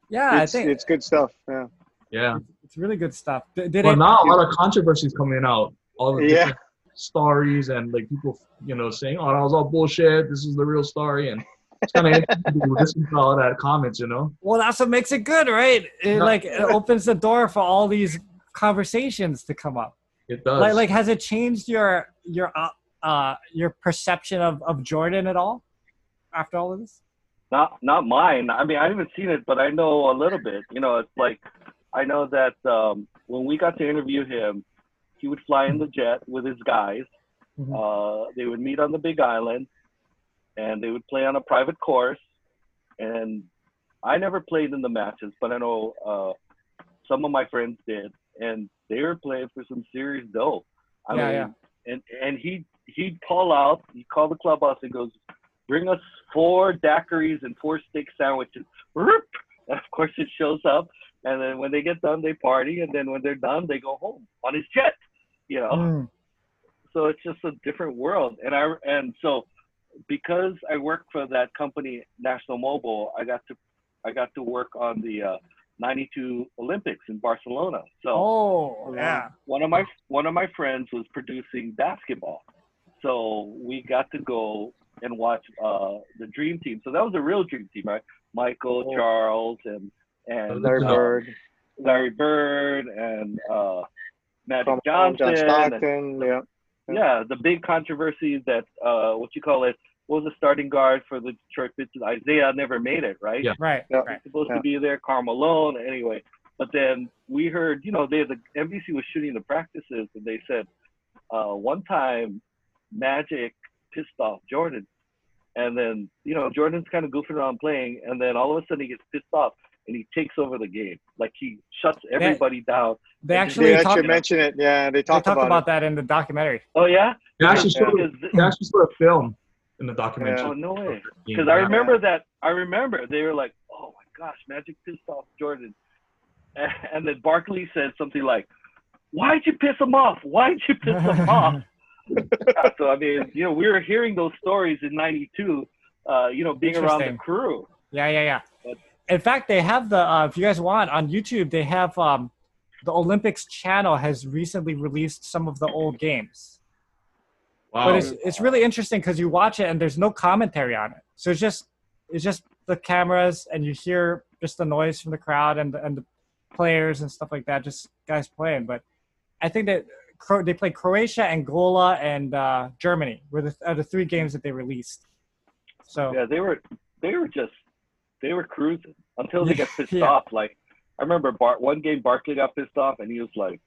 Speaker 1: Yeah,
Speaker 3: it's,
Speaker 1: I think
Speaker 3: it's good stuff. Yeah.
Speaker 2: Yeah.
Speaker 1: it's really good stuff. Did, did
Speaker 2: Well,
Speaker 1: it?
Speaker 2: now a lot of controversies coming out. All the
Speaker 3: Yeah.
Speaker 2: Different stories and like people, you know, saying, "Oh, that was all bullshit. This is the real story." And it's kind of interesting to listen to all that comments, you know.
Speaker 1: Well, that's what makes it good, right? It
Speaker 2: Yeah.
Speaker 1: like it opens the door for all these conversations to come up.
Speaker 2: It does.
Speaker 1: Like, like has it changed your your uh, uh your perception of of Jordan at all after all of this?
Speaker 4: Not not mine. I mean, I haven't seen it, but I know a little bit. You know, it's like I know that um, when we got to interview him, he would fly in the jet with his guys.
Speaker 1: Mhm.
Speaker 4: Uh, they would meet on the Big Island, and they would play on a private course. And I never played in the matches, but I know uh, some of my friends did, and they were playing for some serious dough. I
Speaker 1: Yeah,
Speaker 4: mean,
Speaker 1: yeah.
Speaker 4: and and he he'd call out, he'd call the clubhouse and goes, "Bring us four daiquiris and four steak sandwiches." [LAUGHS] And of course, it shows up, and then when they get done, they party, and then when they're done, they go home on his jet. You know,
Speaker 1: Mm.
Speaker 4: so it's just a different world. And I and so because I work for that company, National Mobile, I got to I got to work on the uh, '92 Olympics in Barcelona. So
Speaker 1: Oh yeah.
Speaker 4: one of my one of my friends was producing basketball, so we got to go and watch uh, the Dream Team. So that was a real Dream Team, right? Michael,
Speaker 3: Oh.
Speaker 4: Charles, and and
Speaker 3: Larry Bird,
Speaker 4: Larry Bird, and uh, Magic
Speaker 3: Tom,
Speaker 4: Johnson.
Speaker 3: John
Speaker 4: and-
Speaker 3: Stockton. Yeah.
Speaker 4: yeah, the big controversy that uh, what you call it was the starting guard for the Detroit Pistons. Isaiah never made it, right?
Speaker 2: Yeah.
Speaker 1: Right.
Speaker 3: Yeah.
Speaker 1: Right.
Speaker 4: supposed
Speaker 3: Yeah.
Speaker 4: to be there, Carmelo, anyway. But then we heard, you know, they the NBC was shooting the practices, and they said uh, one time Magic pissed off Jordan, and then you know Jordan's kind of goofing around playing, and then all of a sudden he gets pissed off and he takes over the game, like he shuts everybody down.
Speaker 1: They
Speaker 4: They
Speaker 1: actually
Speaker 3: They actually
Speaker 1: They
Speaker 3: mention it. Yeah, they talk
Speaker 1: talked
Speaker 3: about,
Speaker 1: about that in the documentary.
Speaker 4: Oh yeah,
Speaker 2: they actually
Speaker 3: Yeah.
Speaker 2: showed,
Speaker 4: Because-
Speaker 2: they actually showed a film in the documentary.
Speaker 4: oh no way. Because I remember that. I remember they were like, "Oh my gosh, Magic pissed off Jordan," and, [LAUGHS] and then Barkley said something like, "Why'd you piss him off? Why'd you piss him [LAUGHS] off?" [LAUGHS] so I mean, you know, we were hearing those stories in '92. Uh, you know, being around the crew.
Speaker 1: Yeah, yeah, yeah. In fact, they have the. Uh, if you guys want on YouTube, they have um, the Olympics channel has recently released some of the old games.
Speaker 2: Wow.
Speaker 1: But it's it's really interesting because you watch it and there's no commentary on it. So it's just it's just the cameras and you hear just the noise from the crowd and the, and the players and stuff like that, just guys playing. But I think that Cro- they played Croatia, and Angola, and uh, Germany were the, are the three games that they released. So
Speaker 4: Yeah, they were they were just they were cruising until they got [LAUGHS] pissed
Speaker 1: Yeah.
Speaker 4: off. Like I remember Bart one game Barkley got pissed off and he was like,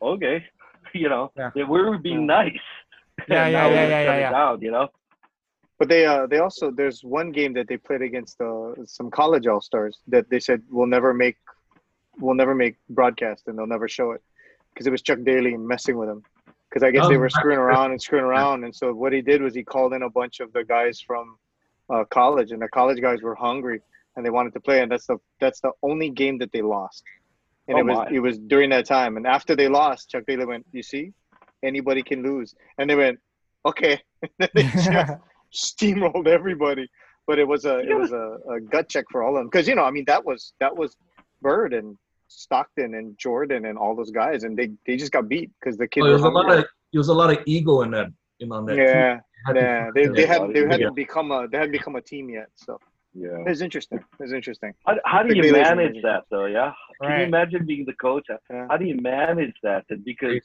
Speaker 4: "Okay," [LAUGHS] you know,
Speaker 1: Yeah.
Speaker 4: they were being nice. [LAUGHS]
Speaker 1: Yeah, yeah, yeah, yeah, yeah, yeah.
Speaker 4: Down, you know.
Speaker 3: But they uh they also there's one game that they played against uh, some college all stars that they said we'll never make we'll never make broadcast and they'll never show it because it was Chuck Daly messing with them because I guess they
Speaker 2: Oh,
Speaker 3: were screwing around and screwing around and so what he did was he called in a bunch of the guys from uh, college and the college guys were hungry and they wanted to play and that's the that's the only game that they lost and
Speaker 4: Oh,
Speaker 3: it was
Speaker 4: my.
Speaker 3: it was during that time and after they lost Chuck Taylor went you see anybody can lose and they went okay [LAUGHS] and they just [LAUGHS] steamrolled everybody. But it was a it was a, a gut check for all of them because you know I mean that was that was Bird and Stockton and Jordan and all those guys and they they just got beat because the kids
Speaker 2: Oh, there was a lot of there was a lot of ego in that in on that.
Speaker 3: yeah
Speaker 2: to-
Speaker 3: yeah they they had they hadn't become a they hadn't become a team yet so
Speaker 4: Yeah.
Speaker 3: it's interesting It's interesting
Speaker 4: How, how do you manage that though? Yeah. Can you imagine being the coach?
Speaker 3: Yeah.
Speaker 4: How do you manage that? And because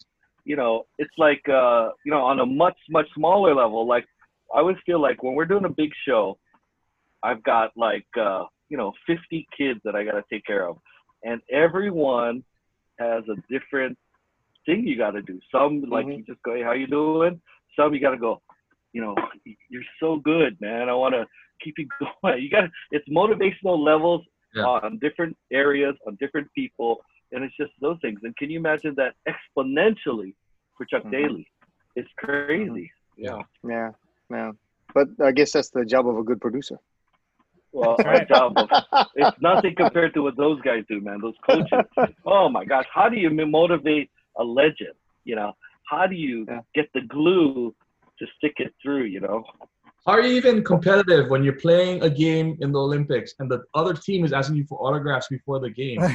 Speaker 4: you know, it's like uh, you know, on a much much smaller level. Like I always feel like when we're doing a big show, I've got like uh, you know, 50 kids that I got to take care of, and everyone has a different thing you got to do. Some like
Speaker 3: Mhm.
Speaker 4: you just go, hey, how you doing? Some you got to go, you know, you're so good, man. I want to keep you [LAUGHS] going. You got. It's motivational levels
Speaker 2: Yeah.
Speaker 4: on different areas, on different people. and it's just those things. And can you imagine that exponentially for Chuck
Speaker 3: Mhm.
Speaker 4: Daly? It's crazy.
Speaker 2: Yeah.
Speaker 3: Yeah, yeah. But I guess that's the job of a good producer.
Speaker 4: Well, [LAUGHS]
Speaker 1: That's
Speaker 4: our
Speaker 1: right.
Speaker 4: job of, it's nothing compared to what those guys do, man. Those coaches. Oh my gosh, how do you motivate a legend? You know, how do you
Speaker 3: Yeah.
Speaker 4: get the glue to stick it through? You know.
Speaker 2: Are you even competitive when you're playing a game in the Olympics and the other team is asking you for autographs before the game? [LAUGHS]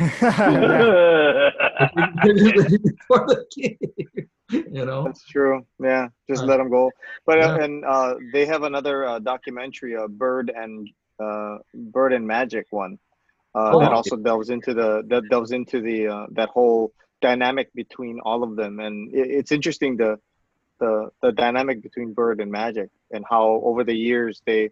Speaker 2: Before the game, you know.
Speaker 3: That's true. Yeah, just
Speaker 2: Uh,
Speaker 3: let them go. But uh, and uh, they have another uh, documentary, uh, Bird and uh, Bird and Magic one, uh, that
Speaker 2: Oh.
Speaker 3: also delves into the that delves into the uh, that whole dynamic between all of them, and it, it's interesting the the the dynamic between Bird and Magic and how over the years they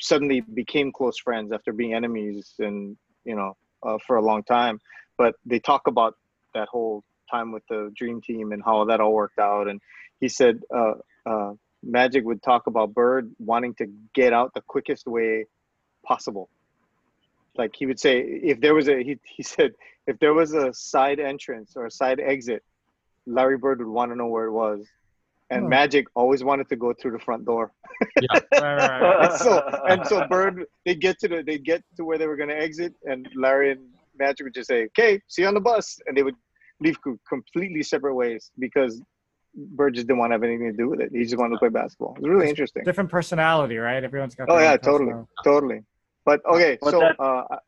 Speaker 3: suddenly became close friends after being enemies and you know uh, for a long time. But they talk about that whole time with the dream team and how that all worked out. And he said uh, uh, Magic would talk about Bird wanting to get out the quickest way possible. Like he would say, if there was a he, he said if there was a side entrance or a side exit, Larry Bird would want to know where it was. And
Speaker 1: Hmm.
Speaker 3: Magic always wanted to go through the front door. [LAUGHS]
Speaker 1: Right, right, right.
Speaker 3: And so and so Bird they get to the they get to where they were going to exit, and Larry and Magic would just say, "Okay, see you on the bus," and they would leave completely separate ways because Bird just didn't want to have anything to do with it. He just wanted to play basketball. It was really interesting.
Speaker 1: Different personality, right? Everyone's got.
Speaker 3: Oh yeah, totally, totally. But okay,
Speaker 4: But
Speaker 3: so
Speaker 4: that-
Speaker 3: uh, I-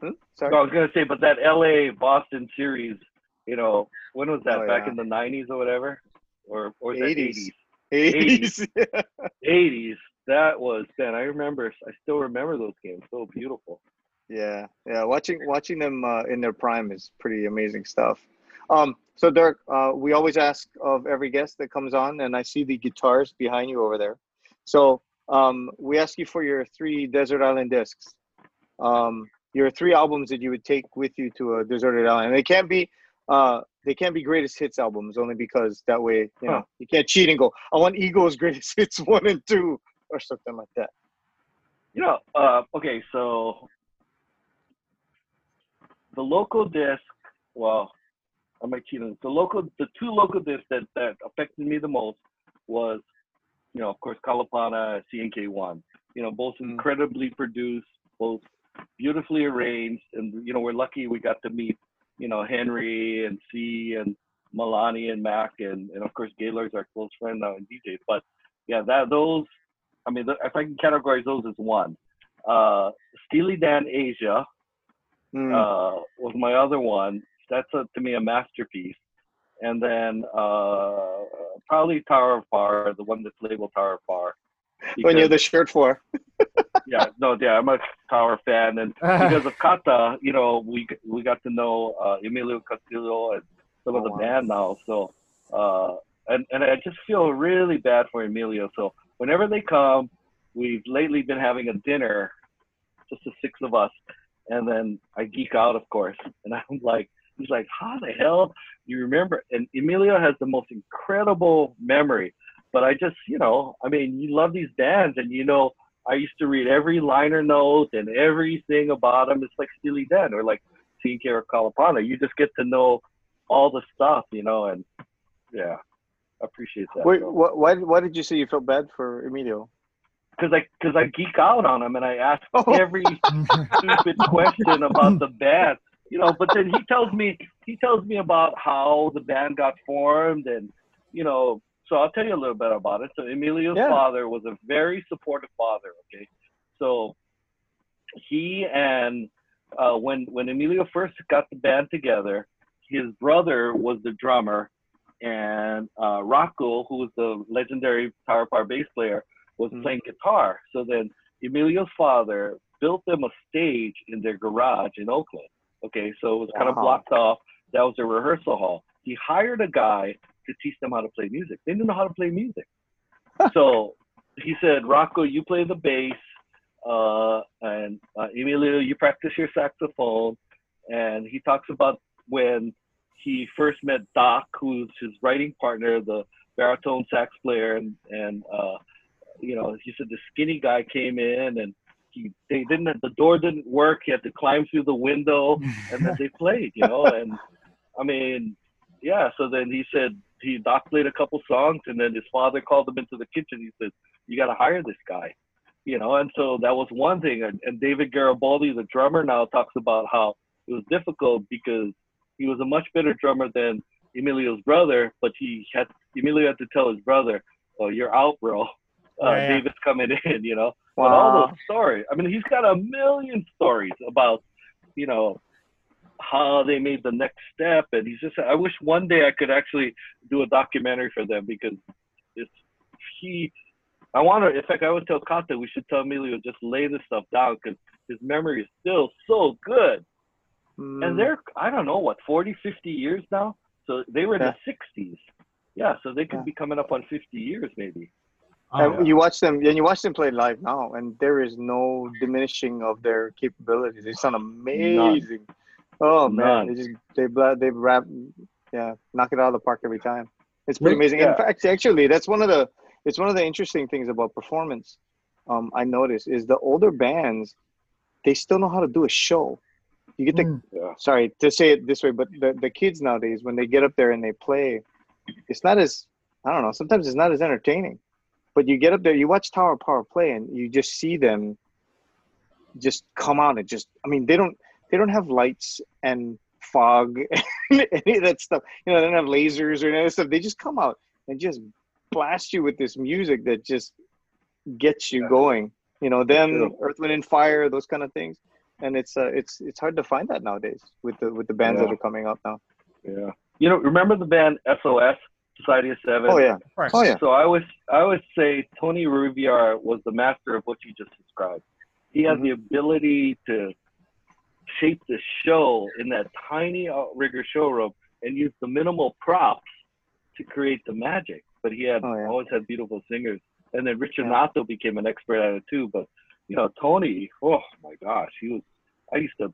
Speaker 3: hmm? sorry.
Speaker 4: No, I was gonna say, but that LA Boston series, you know, when was that?
Speaker 3: Oh,
Speaker 4: Back
Speaker 3: yeah.
Speaker 4: in the '90s or whatever, or or was that
Speaker 3: 80s.
Speaker 4: 80s?
Speaker 3: 80s.
Speaker 4: 80s. That was then. I remember. I still remember those games. So beautiful.
Speaker 3: Yeah, yeah. Watching watching them uh, in their prime is pretty amazing stuff. Um, so Dirk, uh, we always ask of every guest that comes on, and I see the guitars behind you over there. So um, we ask you for your three desert island discs. Um, your three albums that you would take with you to a deserted island. And they can't be uh, they can't be greatest hits albums only because that way you know
Speaker 4: Huh.
Speaker 3: you can't cheat and go I want Eagles greatest [LAUGHS] hits one and two or something like that.
Speaker 4: You know. Uh, okay, so the local disc. Well, I might cheat on this. The local, the two local discs that that affected me the most was, you know, of course, Kalapana, CNK1. You know, both
Speaker 3: Mm.
Speaker 4: incredibly produced, both beautifully arranged, and you know, we're lucky we got to meet, you know, Henry and C and Malani and Mac, and and of course, Gaylord's our close friend now and DJ. But yeah, that those, I mean, if I can categorize those as one, uh, Steely Dan Aja
Speaker 3: Mm.
Speaker 4: uh, was my other one. That's a, to me a masterpiece. And then uh, probably Tower of Power, the one that's labeled Tower of Power.
Speaker 3: when you have the shirt for. [LAUGHS]
Speaker 4: yeah, no, yeah, I'm a Tower fan, and [LAUGHS] because of Kata, you know, we we got to know uh, Emilio Castillo and some of
Speaker 3: Oh,
Speaker 4: the
Speaker 3: wow.
Speaker 4: band now. So, uh, and and I just feel really bad for Emilio. So whenever they come, we've lately been having a dinner, just the six of us, and then I geek out, of course, and [LAUGHS] I'm like, he's like, how the hell you remember? And Emilio has the most incredible memory. But I just, you know, I mean, you love these bands, and you know, I used to read every liner note and everything about them. It's like Steely Dan or like TK or. You just get to know all the stuff, you know, and yeah, I appreciate that.
Speaker 3: Wait, wh- why, why did you say you felt bad for Emilio?
Speaker 4: Because I, cause I geek out on him and I ask [LAUGHS]
Speaker 3: Oh.
Speaker 4: every stupid question about the band, you know, but then he tells me, he tells me about how the band got formed and, you know, so I'll tell you a little bit about it. So Emilio's
Speaker 3: Yeah.
Speaker 4: father was a very supportive father. Okay. So he and uh, when when Emilio first got the band together, his brother was the drummer, and uh, Rocco, who was the legendary Power Power bass player, was
Speaker 3: Mhm.
Speaker 4: playing guitar. So then Emilio's father built them a stage in their garage in Oakland. Okay, so it was kind of blocked off. That was their rehearsal hall. He hired a guy to teach them how to play music. They didn't know how to play music. so [LAUGHS] he said, Rocco, you play the bass, uh, and uh, Emilio, you practice your saxophone. And he talks about when he first met Doc, who's his writing partner, the baritone sax player, and and uh, you know, he said the skinny guy came in and he they didn't the door didn't work. He had to climb through the window, and then they [LAUGHS] played. You know, and I mean, yeah. So then he said he Doc played a couple songs, and then his father called him into the kitchen. He said, "You got to hire this guy." You know, and so that was one thing. And, and David Garibaldi, the drummer, now talks about how it was difficult because he was a much better drummer than Emilio's brother, but he had Emilio had to tell his brother, "Oh, you're out, bro. Uh,
Speaker 1: Yeah, yeah.
Speaker 4: David's coming [LAUGHS] in." You know, but all
Speaker 3: Wow.
Speaker 4: those stories. I mean, he's got a million stories about, you know, how they made the next step, and he's just. I wish one day I could actually do a documentary for them because it's he. I want to. In fact, I would tell Kata we should tell Emilio just lay this stuff down because his memory is still so good.
Speaker 3: Mm.
Speaker 4: And they're I don't know what 40, 50 years now. So they were in the 60s. Yeah, so they could
Speaker 3: Yeah.
Speaker 4: be coming up on 50 years maybe.
Speaker 2: Oh,
Speaker 3: and you watch them, and you watch them play live now, and there is no diminishing of their capabilities. They sound amazing. Oh man,
Speaker 4: None.
Speaker 3: they just they bla- they rap, yeah, knock it out of the park every time. It's pretty amazing.
Speaker 4: Yeah.
Speaker 3: In fact, actually, that's one of the it's one of the interesting things about performance. Um, I noticed is the older bands, they still know how to do a show. You get the
Speaker 1: Mm.
Speaker 4: Yeah.
Speaker 3: sorry to say it this way, but the, the kids nowadays, when they get up there and they play, it's not as I don't know. Sometimes it's not as entertaining. But you get up there, you watch Tower of Power play, and you just see them just come out and just. I mean, they don't they don't have lights and fog [LAUGHS] and any of that stuff. You know, they don't have lasers or any of that stuff. They just come out and just blast you with this music that just gets you
Speaker 4: Yeah.
Speaker 3: going. You know, them,
Speaker 4: Yeah.
Speaker 3: Earth, Wind, and Fire, those kind of things and it's uh, it's it's hard to find that nowadays with the with the bands
Speaker 4: Yeah.
Speaker 3: that are coming up now.
Speaker 4: Yeah. You know, remember the band SOS, Society of Seven?
Speaker 3: Oh yeah,
Speaker 1: Of course.
Speaker 3: oh yeah,
Speaker 4: So I always I always say Tony Ruivivar was the master of what you just described. He had
Speaker 3: Mhm.
Speaker 4: the ability to shape the show in that tiny outrigger showroom and use the minimal props to create the magic. But he had
Speaker 3: Oh, yeah.
Speaker 4: always had beautiful singers. And then Richard
Speaker 3: Yeah.
Speaker 4: Natto became an expert at it too. But you know, Tony, oh my gosh, he was I used to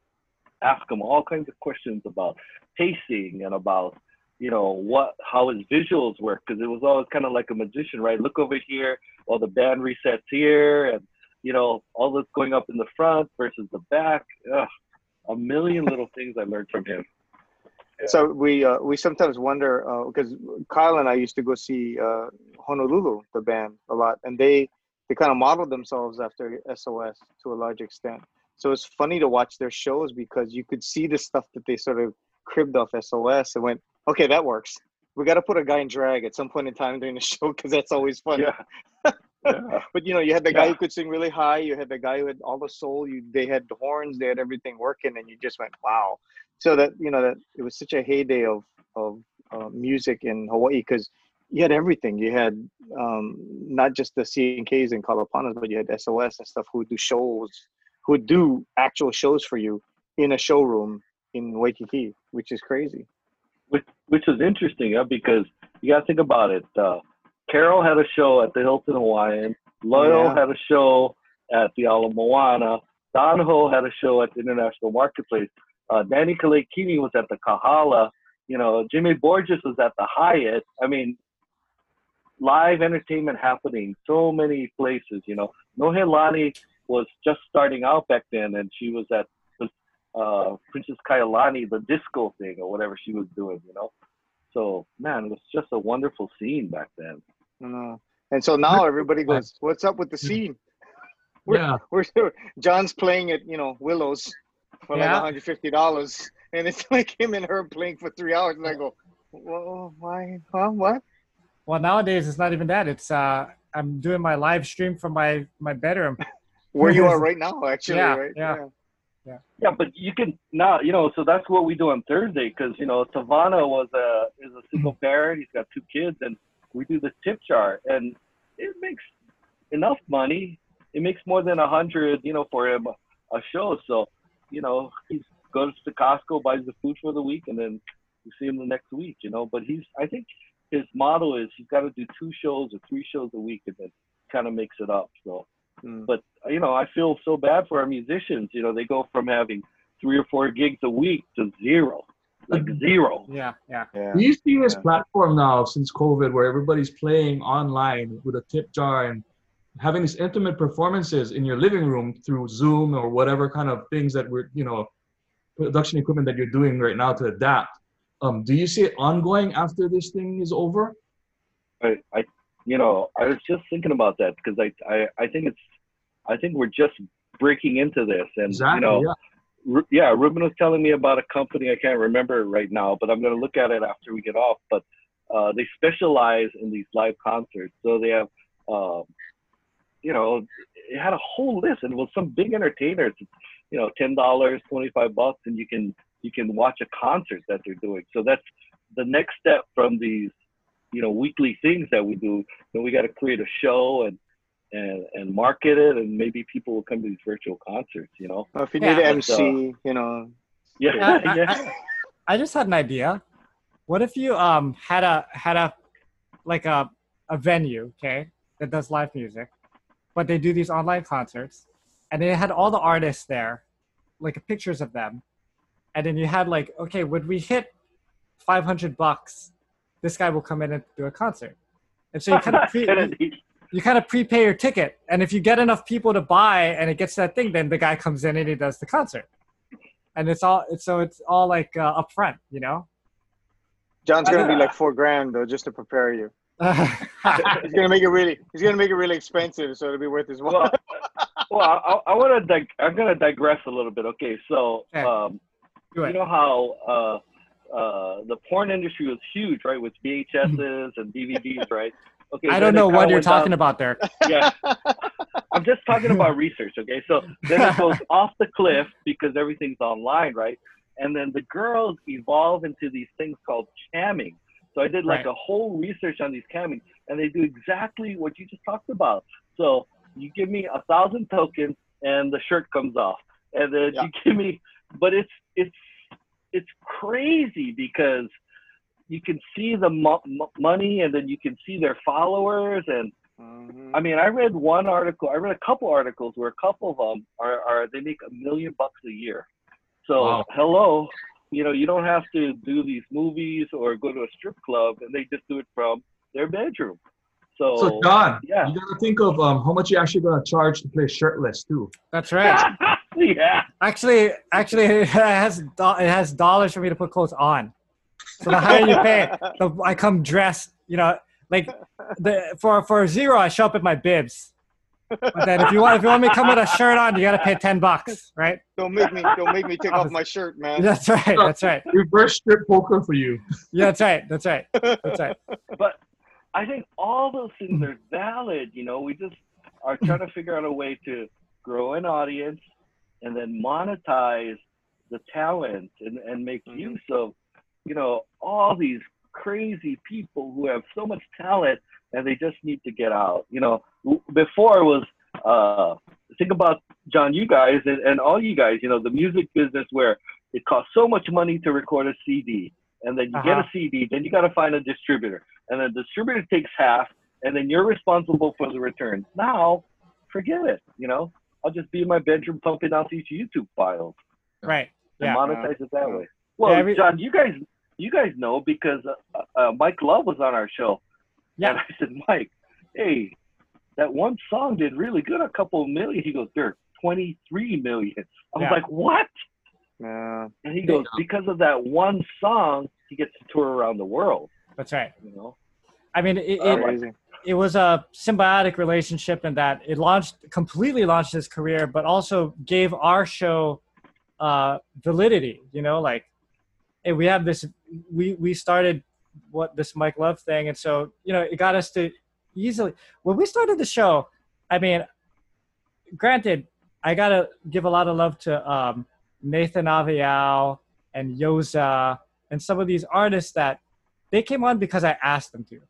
Speaker 4: ask him all kinds of questions about pacing and about you know what how his visuals work because it was always kind of like a magician right look over here while the band resets here and you know all this going up in the front versus the back Ugh, a million little things i learned from him [LAUGHS]
Speaker 3: So we uh, we sometimes wonder because Kyle and I used to go see uh, Honolulu, the band, a lot, and they they kind of modeled themselves after SOS to a large extent. So it's funny to watch their shows because you could see the stuff that they sort of cribbed off SOS and went, okay, that works. We got to put a guy in drag at some point in time during the [LAUGHS] show because that's always fun.
Speaker 4: yeah yeah [LAUGHS]
Speaker 3: But you know, you had the guy
Speaker 4: Yeah.
Speaker 3: who could sing really high. You had the guy who had all the soul. You they had the horns. They had everything working, and you just went, wow. So that you know that it was such a heyday of of uh, music in Hawaii because you had everything. You had um, not just the C and Ks and Kalapanas, but you had SOS and stuff who would do shows, who would do actual shows for you in a showroom in Waikiki, which is crazy.
Speaker 4: which which is interesting huh? because you got to think about it uh carol had a show at the hilton hawaiian loyal
Speaker 3: Yeah.
Speaker 4: had a show at the ala moana Don Ho had a show at the international marketplace uh, Danny Kaleikini was at the Kahala. You know, Jimmy Borges was at the Hyatt. I mean, live entertainment happening so many places. You know, Nohelani was just starting out back then, and she was at uh, Princess Kaiulani, the disco thing or whatever she was doing. You know, so man, it was just a wonderful scene back then.
Speaker 3: I know. And so now everybody goes, "What's up with the scene?" [LAUGHS] We're-
Speaker 2: yeah.
Speaker 3: We're John's playing at you know Willows for like
Speaker 1: Yeah.
Speaker 3: 150 dollars, and it's like him and her playing for three hours, and I go, "Well, why? Huh? What?"
Speaker 1: Well, nowadays it's not even that. It's uh, I'm doing my live stream from my my bedroom. [LAUGHS]
Speaker 3: Where you are [LAUGHS] right now, actually,
Speaker 1: Yeah,
Speaker 3: right?
Speaker 1: yeah.
Speaker 4: Yeah, but you can now, you know, so that's what we do on Thursday because you know Tavana was a is a single parent. He's got two kids, and we do the tip jar, and it makes enough money. It makes more than a hundred, you know, for him a show. So, you know, he goes to Costco, buys the food for the week, and then we see him the next week. You know, but he's I think his model is he's got to do two shows or three shows a week, and then kind of makes it up. So
Speaker 3: Mm.
Speaker 4: but you know, I feel so bad for our musicians. You know, they go from having three or four gigs a week to zero, like zero.
Speaker 1: Yeah, yeah.
Speaker 3: Yeah.
Speaker 2: We see this
Speaker 3: Yeah.
Speaker 2: platform now since COVID where everybody's playing online with a tip jar and having these intimate performances in your living room through Zoom or whatever kind of things that we're, you know, production equipment that you're doing right now to adapt. Um, do you see it ongoing after this thing is over?
Speaker 4: I, I you know, I was just thinking about that because I, I, I think it's, I think we're just breaking into this, and
Speaker 2: Exactly.
Speaker 4: you know,
Speaker 2: yeah.
Speaker 4: Yeah, Ruben was telling me about a company I can't remember right now, but I'm going to look at it after we get off. But uh, they specialize in these live concerts, so they have, um, you know, it had a whole list, and it was some big entertainers. You know, ten dollars, twenty five bucks, and you can you can watch a concert that they're doing. So that's the next step from these, you know, weekly things that we do. Then we got to create a show and. And, and market it, and maybe people will come to these virtual concerts. You know,
Speaker 3: Well, if you
Speaker 1: Yeah,
Speaker 3: need an
Speaker 4: but,
Speaker 3: MC, you know,
Speaker 4: yeah,
Speaker 1: Yeah, I-
Speaker 4: yeah. [LAUGHS]
Speaker 1: I, I just had an idea. What if you um had a had a like a a venue, okay, that does live music, but they do these online concerts, and they had all the artists there, like pictures of them, and then you had like, okay, would we hit five hundred bucks? This guy will come in and do a concert, and so you kind of pre, you, you kind of prepay your ticket, and if you get enough people to buy and it gets that thing, then the guy comes in and he does the concert, and it's all it's so it's all like uh, upfront, you know.
Speaker 3: John's gonna be like four grand though, just to prepare you. [LAUGHS] He's gonna make it really. He's gonna make it really expensive, so it'll be worth his while.
Speaker 4: well, well, I, I want to. Dig- I'm gonna digress a little bit. Okay, so
Speaker 1: Okay.
Speaker 4: um, you know how uh, uh, the porn industry was huge, right, with VHSs and DVDs, right? Okay,
Speaker 1: I don't know what you're
Speaker 4: went down-
Speaker 1: talking about there. [LAUGHS]
Speaker 4: Yeah, I'm just talking about research. Okay, so then it goes [LAUGHS] off the cliff because everything's online, right? And then the girls evolve into these things called camming. So I did like
Speaker 1: Right.
Speaker 4: a whole research on these camming, and they do exactly what you just talked about. So you give me a thousand tokens, and the shirt comes off, and then
Speaker 3: Yeah.
Speaker 4: you give me, but it's it's it's crazy because you can see the mo- mo- money, and then you can see their followers, and
Speaker 3: Mhm.
Speaker 4: I mean, I read one article. I read a couple articles where a couple of them are, are they make a million bucks a year. So
Speaker 2: Wow.
Speaker 4: hello, you know, you don't have to do these movies or go to a strip club, and they just do it from their bedroom. So,
Speaker 2: So John,
Speaker 4: yeah.
Speaker 2: you gotta think of um, how much you're actually gonna charge to play shirtless too.
Speaker 1: That's right. [LAUGHS]
Speaker 4: yeah,
Speaker 1: Actually, actually, [LAUGHS] it has do- it has dollars for me to put clothes on. So the higher you pay, [LAUGHS] the I come dressed. You know, like the for for zero, I show up in my bibs. But then if you want if you want me to come with a shirt on, you gotta pay ten bucks, right?
Speaker 3: Don't make me. Don't make me take off my shirt, man.
Speaker 1: That's right. That's right.
Speaker 2: Reverse strip poker for you. [LAUGHS]
Speaker 1: Yeah, that's right. That's right. That's right.
Speaker 4: but I think all those things are valid. You know, we just are trying to figure out a way to grow an audience and then monetize the talent and, and make
Speaker 3: Mhm.
Speaker 4: use of, you know, all these crazy people who have so much talent and they just need to get out. You know, before it was, uh, think about John, you guys and, and all you guys, you know, the music business where it costs so much money to record a CD and then you get
Speaker 1: Uh-huh.
Speaker 4: a CD, then you got to find a distributor and the distributor takes half and then you're responsible for the returns. Now, forget it. You know, I'll just be in my bedroom pumping out these YouTube files
Speaker 1: Right.
Speaker 4: and
Speaker 1: Yeah.
Speaker 4: monetize it that
Speaker 3: Yeah.
Speaker 4: way. Well,
Speaker 1: Yeah, every-
Speaker 4: John, you guys, you guys know because uh, uh, Mike Love was on our show.
Speaker 1: Yeah.
Speaker 4: And I said, Mike, hey, that one song did really good, a couple of million. He goes, there, 23 million. I was
Speaker 1: Yeah.
Speaker 4: like, what?
Speaker 3: Yeah.
Speaker 4: And he goes, because of that one song, he gets to tour around the world.
Speaker 1: That's right.
Speaker 4: You know,
Speaker 1: I mean, it, it, it was a symbiotic relationship in that it launched completely launched his career, but also gave our show uh, validity. You know, like hey, we have this. We we started what this Mike Love thing, and so you know it got us to easily when we started the show. I mean, granted, I gotta give a lot of love to um, Nathan Aweau and Yoza and some of these artists that they came on because I asked them to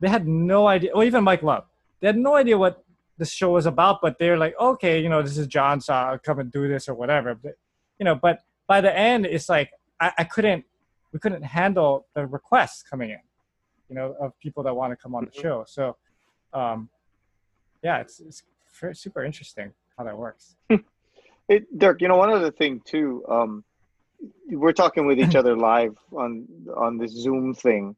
Speaker 1: they had no idea, or even Mike Love, they had no idea what the show was about, but they're like, okay, you know, this is John, so I'll come and do this or whatever. But, you know, but by the end, it's like I, I couldn't, we couldn't handle the requests coming in, you know, of people that want to come on the show. So, um, yeah, it's it's super interesting how that works. [LAUGHS]
Speaker 3: It, Dirk, you know, one other thing too. Um, we're talking with each [LAUGHS] other live on on this Zoom thing,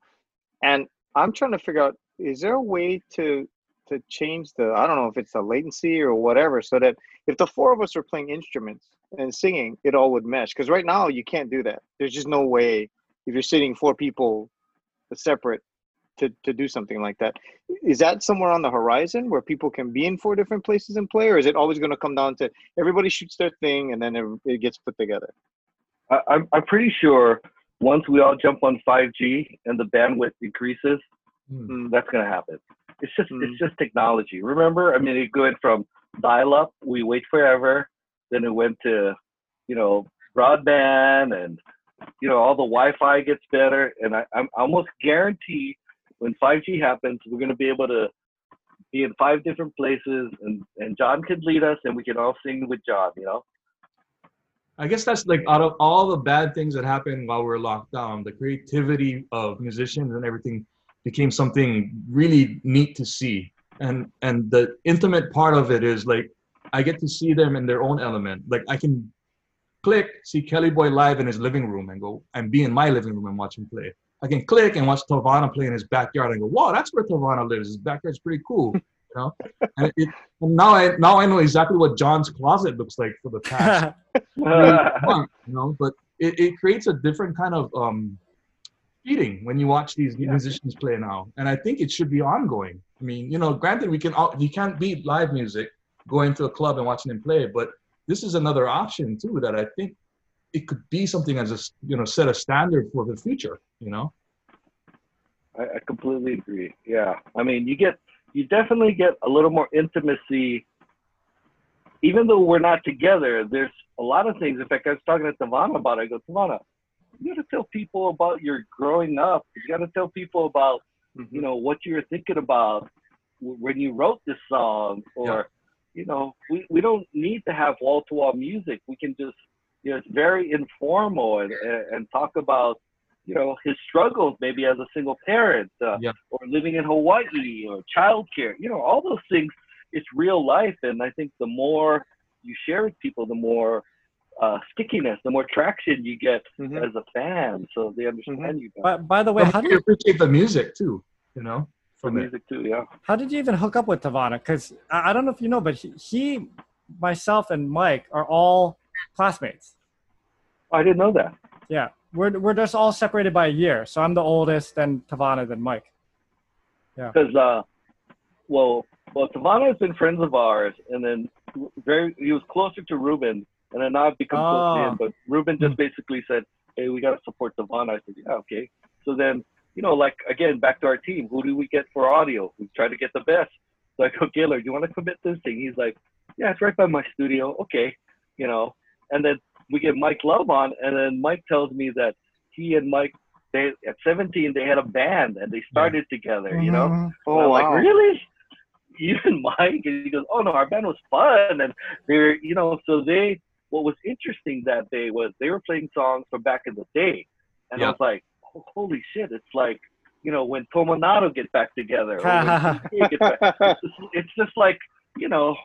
Speaker 3: and I'm trying to figure out: is there a way to to change the I don't know if it's the latency or whatever, so that if the four of us are playing instruments and singing, it all would mesh. Because right now you can't do that. There's just no way if you're sitting four people separate to to do something like that. Is that somewhere on the horizon where people can be in four different places and play, or is it always going to come down to everybody shoots their thing and then it, it gets put together?
Speaker 4: I, I'm I'm pretty sure once we all jump on 5G and the bandwidth increases.
Speaker 3: Mm.
Speaker 4: that's gonna happen. It's just
Speaker 3: Mm.
Speaker 4: it's just technology. Remember, I mean, it went from dial-up, we wait forever, then it went to, you know, broadband, and you know, all the Wi-Fi gets better, and I, I'm almost guarantee when 5G happens, we're gonna be able to be in five different places, and and John could lead us, and we can all sing with John. You know,
Speaker 2: I guess that's like out of all the bad things that happened while we're locked down, the creativity of musicians and everything became something really neat to see. And and the intimate part of it is like I get to see them in their own element. Like I can click, see Kelly Boy live in his living room and go and be in my living room and watch him play. I can click and watch Tavana play in his backyard and go, wow, that's where Tavana lives. His backyard's pretty cool. [LAUGHS] You know? And it, and now I now I know exactly what John's closet looks like for the past [LAUGHS] you know, but it, it creates a different kind of um, feeling when you watch these
Speaker 4: Yeah.
Speaker 2: musicians play now, and I think it should be ongoing. I mean, you know, granted, we can all, you can't beat live music going to a club and watching them play, but this is another option too that I think it could be something as a you know set a standard for the future. You know,
Speaker 4: I, I completely agree. Yeah, I mean, you get you definitely get a little more intimacy. Even though we're not together, there's a lot of things. In fact, I was talking to Tavana about it. I go, Tavana, you got to tell people about your growing up. You got to tell people about you know what you were thinking about w- when you wrote this song, or
Speaker 2: Yeah.
Speaker 4: you know, we, we don't need to have wall to wall music. We can just you know, it's very informal and and, and talk about you know his struggles maybe as a single parent. Uh,
Speaker 2: Yeah.
Speaker 4: or living in Hawaii or childcare, you know, all those things, it's real life. And I think the more you share with people, the more uh, stickiness, the more traction you get
Speaker 3: Mhm.
Speaker 4: as a fan. So they understand you better.
Speaker 1: But by the way,
Speaker 2: But
Speaker 1: how
Speaker 2: we
Speaker 1: you
Speaker 2: appreciate the music too. You know, from it.
Speaker 4: music too, yeah.
Speaker 1: how did you even hook up with Tavana? Because I, I don't know if you know, but he, he, myself, and Mike are all classmates.
Speaker 4: I didn't know that.
Speaker 1: Yeah, we're we're just all separated by a year. So I'm the oldest, then Tavana, then Mike. Yeah.
Speaker 4: Because, uh, well, well, Tavana has been friends of ours, and then very he was closer to Ruben, and then I've become close
Speaker 1: Oh.
Speaker 4: him. But Ruben just basically said, "Hey, we got to support Tavana." I said, "Yeah, okay." So then, you know, like again, back to our team. Who do we get for audio? We try to get the best. So I go, Gaylord, do you want to commit this thing? He's like, Yeah, it's right by my studio. Okay, you know. And then we get Mike Love on, and then Mike tells me that he and Mike, they at 17, they had a band and they started together. You know.
Speaker 1: Mhm.
Speaker 3: Oh
Speaker 4: I'm
Speaker 3: wow.
Speaker 4: like, really? [LAUGHS] You and Mike? And he goes, oh no, our band was fun. And they were, you know, so they, what was interesting that day was they were playing songs from back in the day. And
Speaker 2: Yeah.
Speaker 4: I was like, oh, holy shit, it's like, you know, when Tomonato get back together. Or when [LAUGHS] Kanye get back. It's, just, it's just like, you know,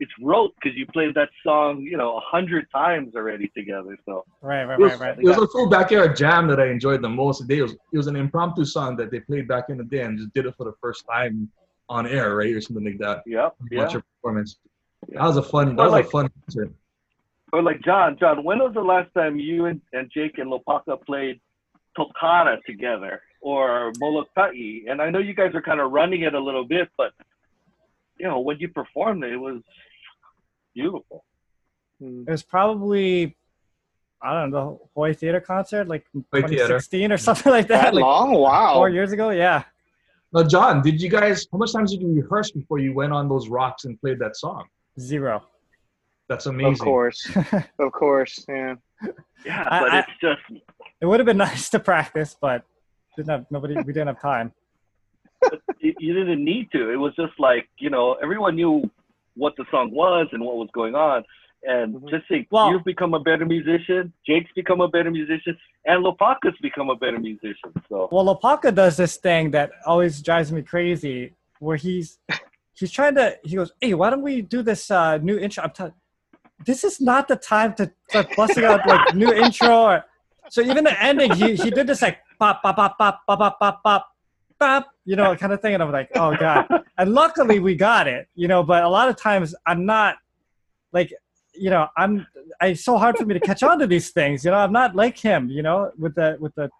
Speaker 4: it's rote because you played that song, you know, a hundred times already together. So
Speaker 1: right, right, right, right.
Speaker 2: it was a full backyard jam that I enjoyed the most. It was, it was an impromptu song that they played back in the day and just did it for the first time on air, right, or something like that.
Speaker 4: yep, yeah.
Speaker 2: Watch your performance.
Speaker 4: Yeah.
Speaker 2: That was a fun. That
Speaker 4: But
Speaker 2: was
Speaker 4: like-
Speaker 2: a fun concert.
Speaker 4: Or like John, John, when was the last time you and, and Jake and Lopaka played Tokana together or Molokai? And I know you guys are kind of running it a little bit, but you know, when you performed it, it was beautiful.
Speaker 3: Mm.
Speaker 1: It was probably I don't know the Hawaii Theater concert, like in
Speaker 2: Hawaii Theater.
Speaker 1: 2016 or [LAUGHS] something like that,
Speaker 3: That
Speaker 1: like
Speaker 3: long? Wow.
Speaker 1: four years ago. Yeah,
Speaker 2: Now, John, did you guys? How much times did you rehearse before you went on those rocks and played that song?
Speaker 1: zero.
Speaker 2: That's amazing.
Speaker 3: Of course. [LAUGHS] of course. Yeah.
Speaker 4: Yeah, but
Speaker 1: I-
Speaker 4: it's just
Speaker 1: It would have been [LAUGHS] nice to practice, but didn't have nobody. We didn't have time.
Speaker 4: you, you didn't need to. It was just like you know, everyone knew what the song was and what was going on. And
Speaker 3: Mhm.
Speaker 4: just think,
Speaker 1: Well-
Speaker 4: you've become a better musician. Jake's become a better musician, and Lopaka's become a better musician. So
Speaker 1: Well, Lopaka does this thing that always drives me crazy, where he's he's trying to. He goes, "Hey, why don't we do this uh, new intro?" I'm telling. This is not the time to start busting out like [LAUGHS] new intro. Or, so even the ending, he he did this like pop pop pop pop pop pop pop pop pop. you know, kind of thing. And I'm like, oh god. And luckily we got it, you know. But a lot of times I'm not like, you know, I'm. It's so hard for me to catch on to these things. You know, I'm not like him. You know, with the with the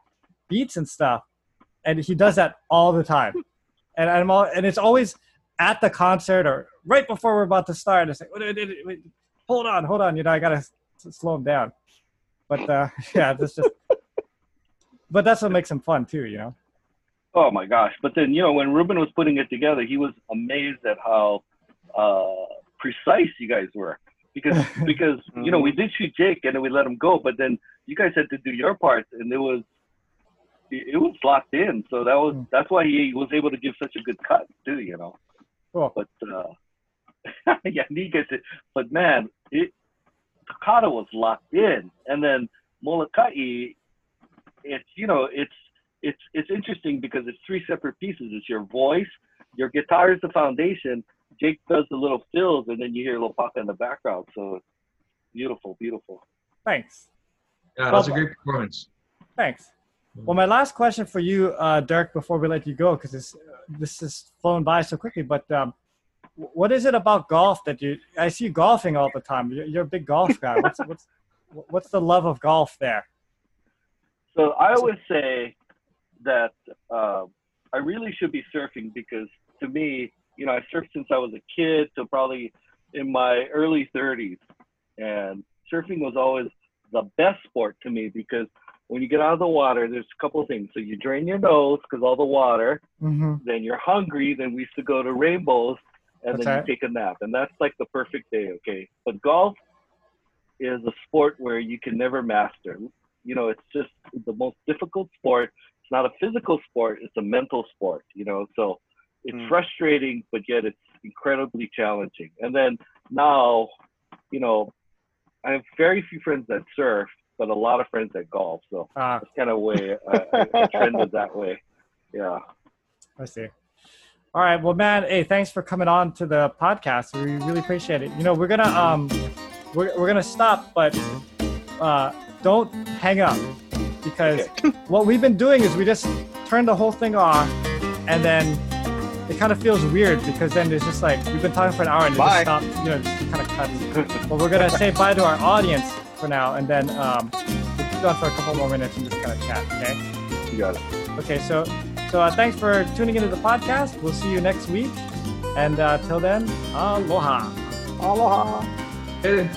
Speaker 1: beats and stuff. And he does that all the time. And I'm all, and it's always at the concert or right before we're about to start. It's like, hold on, hold on. You know, I gotta s- slow him down. But uh, [LAUGHS] yeah, that's just. But that's what makes him fun too, you know.
Speaker 4: Oh my gosh! But then you know when Ruben was putting it together, he was amazed at how uh, precise you guys were. Because [LAUGHS] because you know we did shoot Jake and then we let him go, but then you guys had to do your parts and it was it was locked in. So that was
Speaker 1: Mm.
Speaker 4: that's why he was able to give such a good cut too. You know.
Speaker 1: Cool.
Speaker 4: But uh, [LAUGHS] yeah, he gets. But man, it Takata was locked in, and then Molokai, it's you know it's it's it's interesting because it's three separate pieces. It's your voice, your guitar is the foundation. Jake does the little fills, and then you hear little pop in the background. So beautiful, beautiful.
Speaker 1: Thanks.
Speaker 2: Yeah, that's a great performance.
Speaker 1: Thanks. Well, my last question for you, uh, Dirk, before we let you go, because this this has flown by so quickly. But um, wh- what is it about golf that you? I see golfing all the time. You're, you're a big golf guy. [LAUGHS] What's what's what's the love of golf there?
Speaker 4: So I always say that uh, I really should be surfing because to me, you know, I surfed since I was a kid so probably in my early 30s, and surfing was always the best sport to me because when you get out of the water, there's a couple of things. So you drain your nose because all the water.
Speaker 1: Mm-hmm.
Speaker 4: Then you're hungry. Then we used to go to Rainbows, and
Speaker 1: That's
Speaker 4: then
Speaker 1: right.
Speaker 4: you take a nap, and that's like the perfect day. Okay, but golf is a sport where you can never master. You know, it's just the most difficult sport. It's not a physical sport; it's a mental sport. You know, so it's
Speaker 3: Hmm.
Speaker 4: frustrating, but yet it's incredibly challenging. And then now, you know, I have very few friends that surf, but a lot of friends that golf. So
Speaker 1: Ah,
Speaker 4: that's kind of way I, I, I trended that way. Yeah. [LAUGHS]
Speaker 1: I see. All right. Well, man, hey, thanks for coming on to the podcast. We really appreciate it. You know, we're gonna um, we're we're gonna stop, but uh, don't hang up because [LAUGHS] what we've been doing is we just turn the whole thing off, and then it kind of feels weird because then it's just like we've been talking for an hour and it
Speaker 3: Bye.
Speaker 1: just stops, you know, just kind of cuts. [LAUGHS] but we're gonna say bye to our audience for now, and then um, we'll keep on for a couple more minutes and just kind of chat. Okay.
Speaker 4: You got it.
Speaker 1: Okay, so so uh, thanks for tuning into the podcast. We'll see you next week, and uh, till then, aloha.
Speaker 3: Aloha.
Speaker 2: Hey,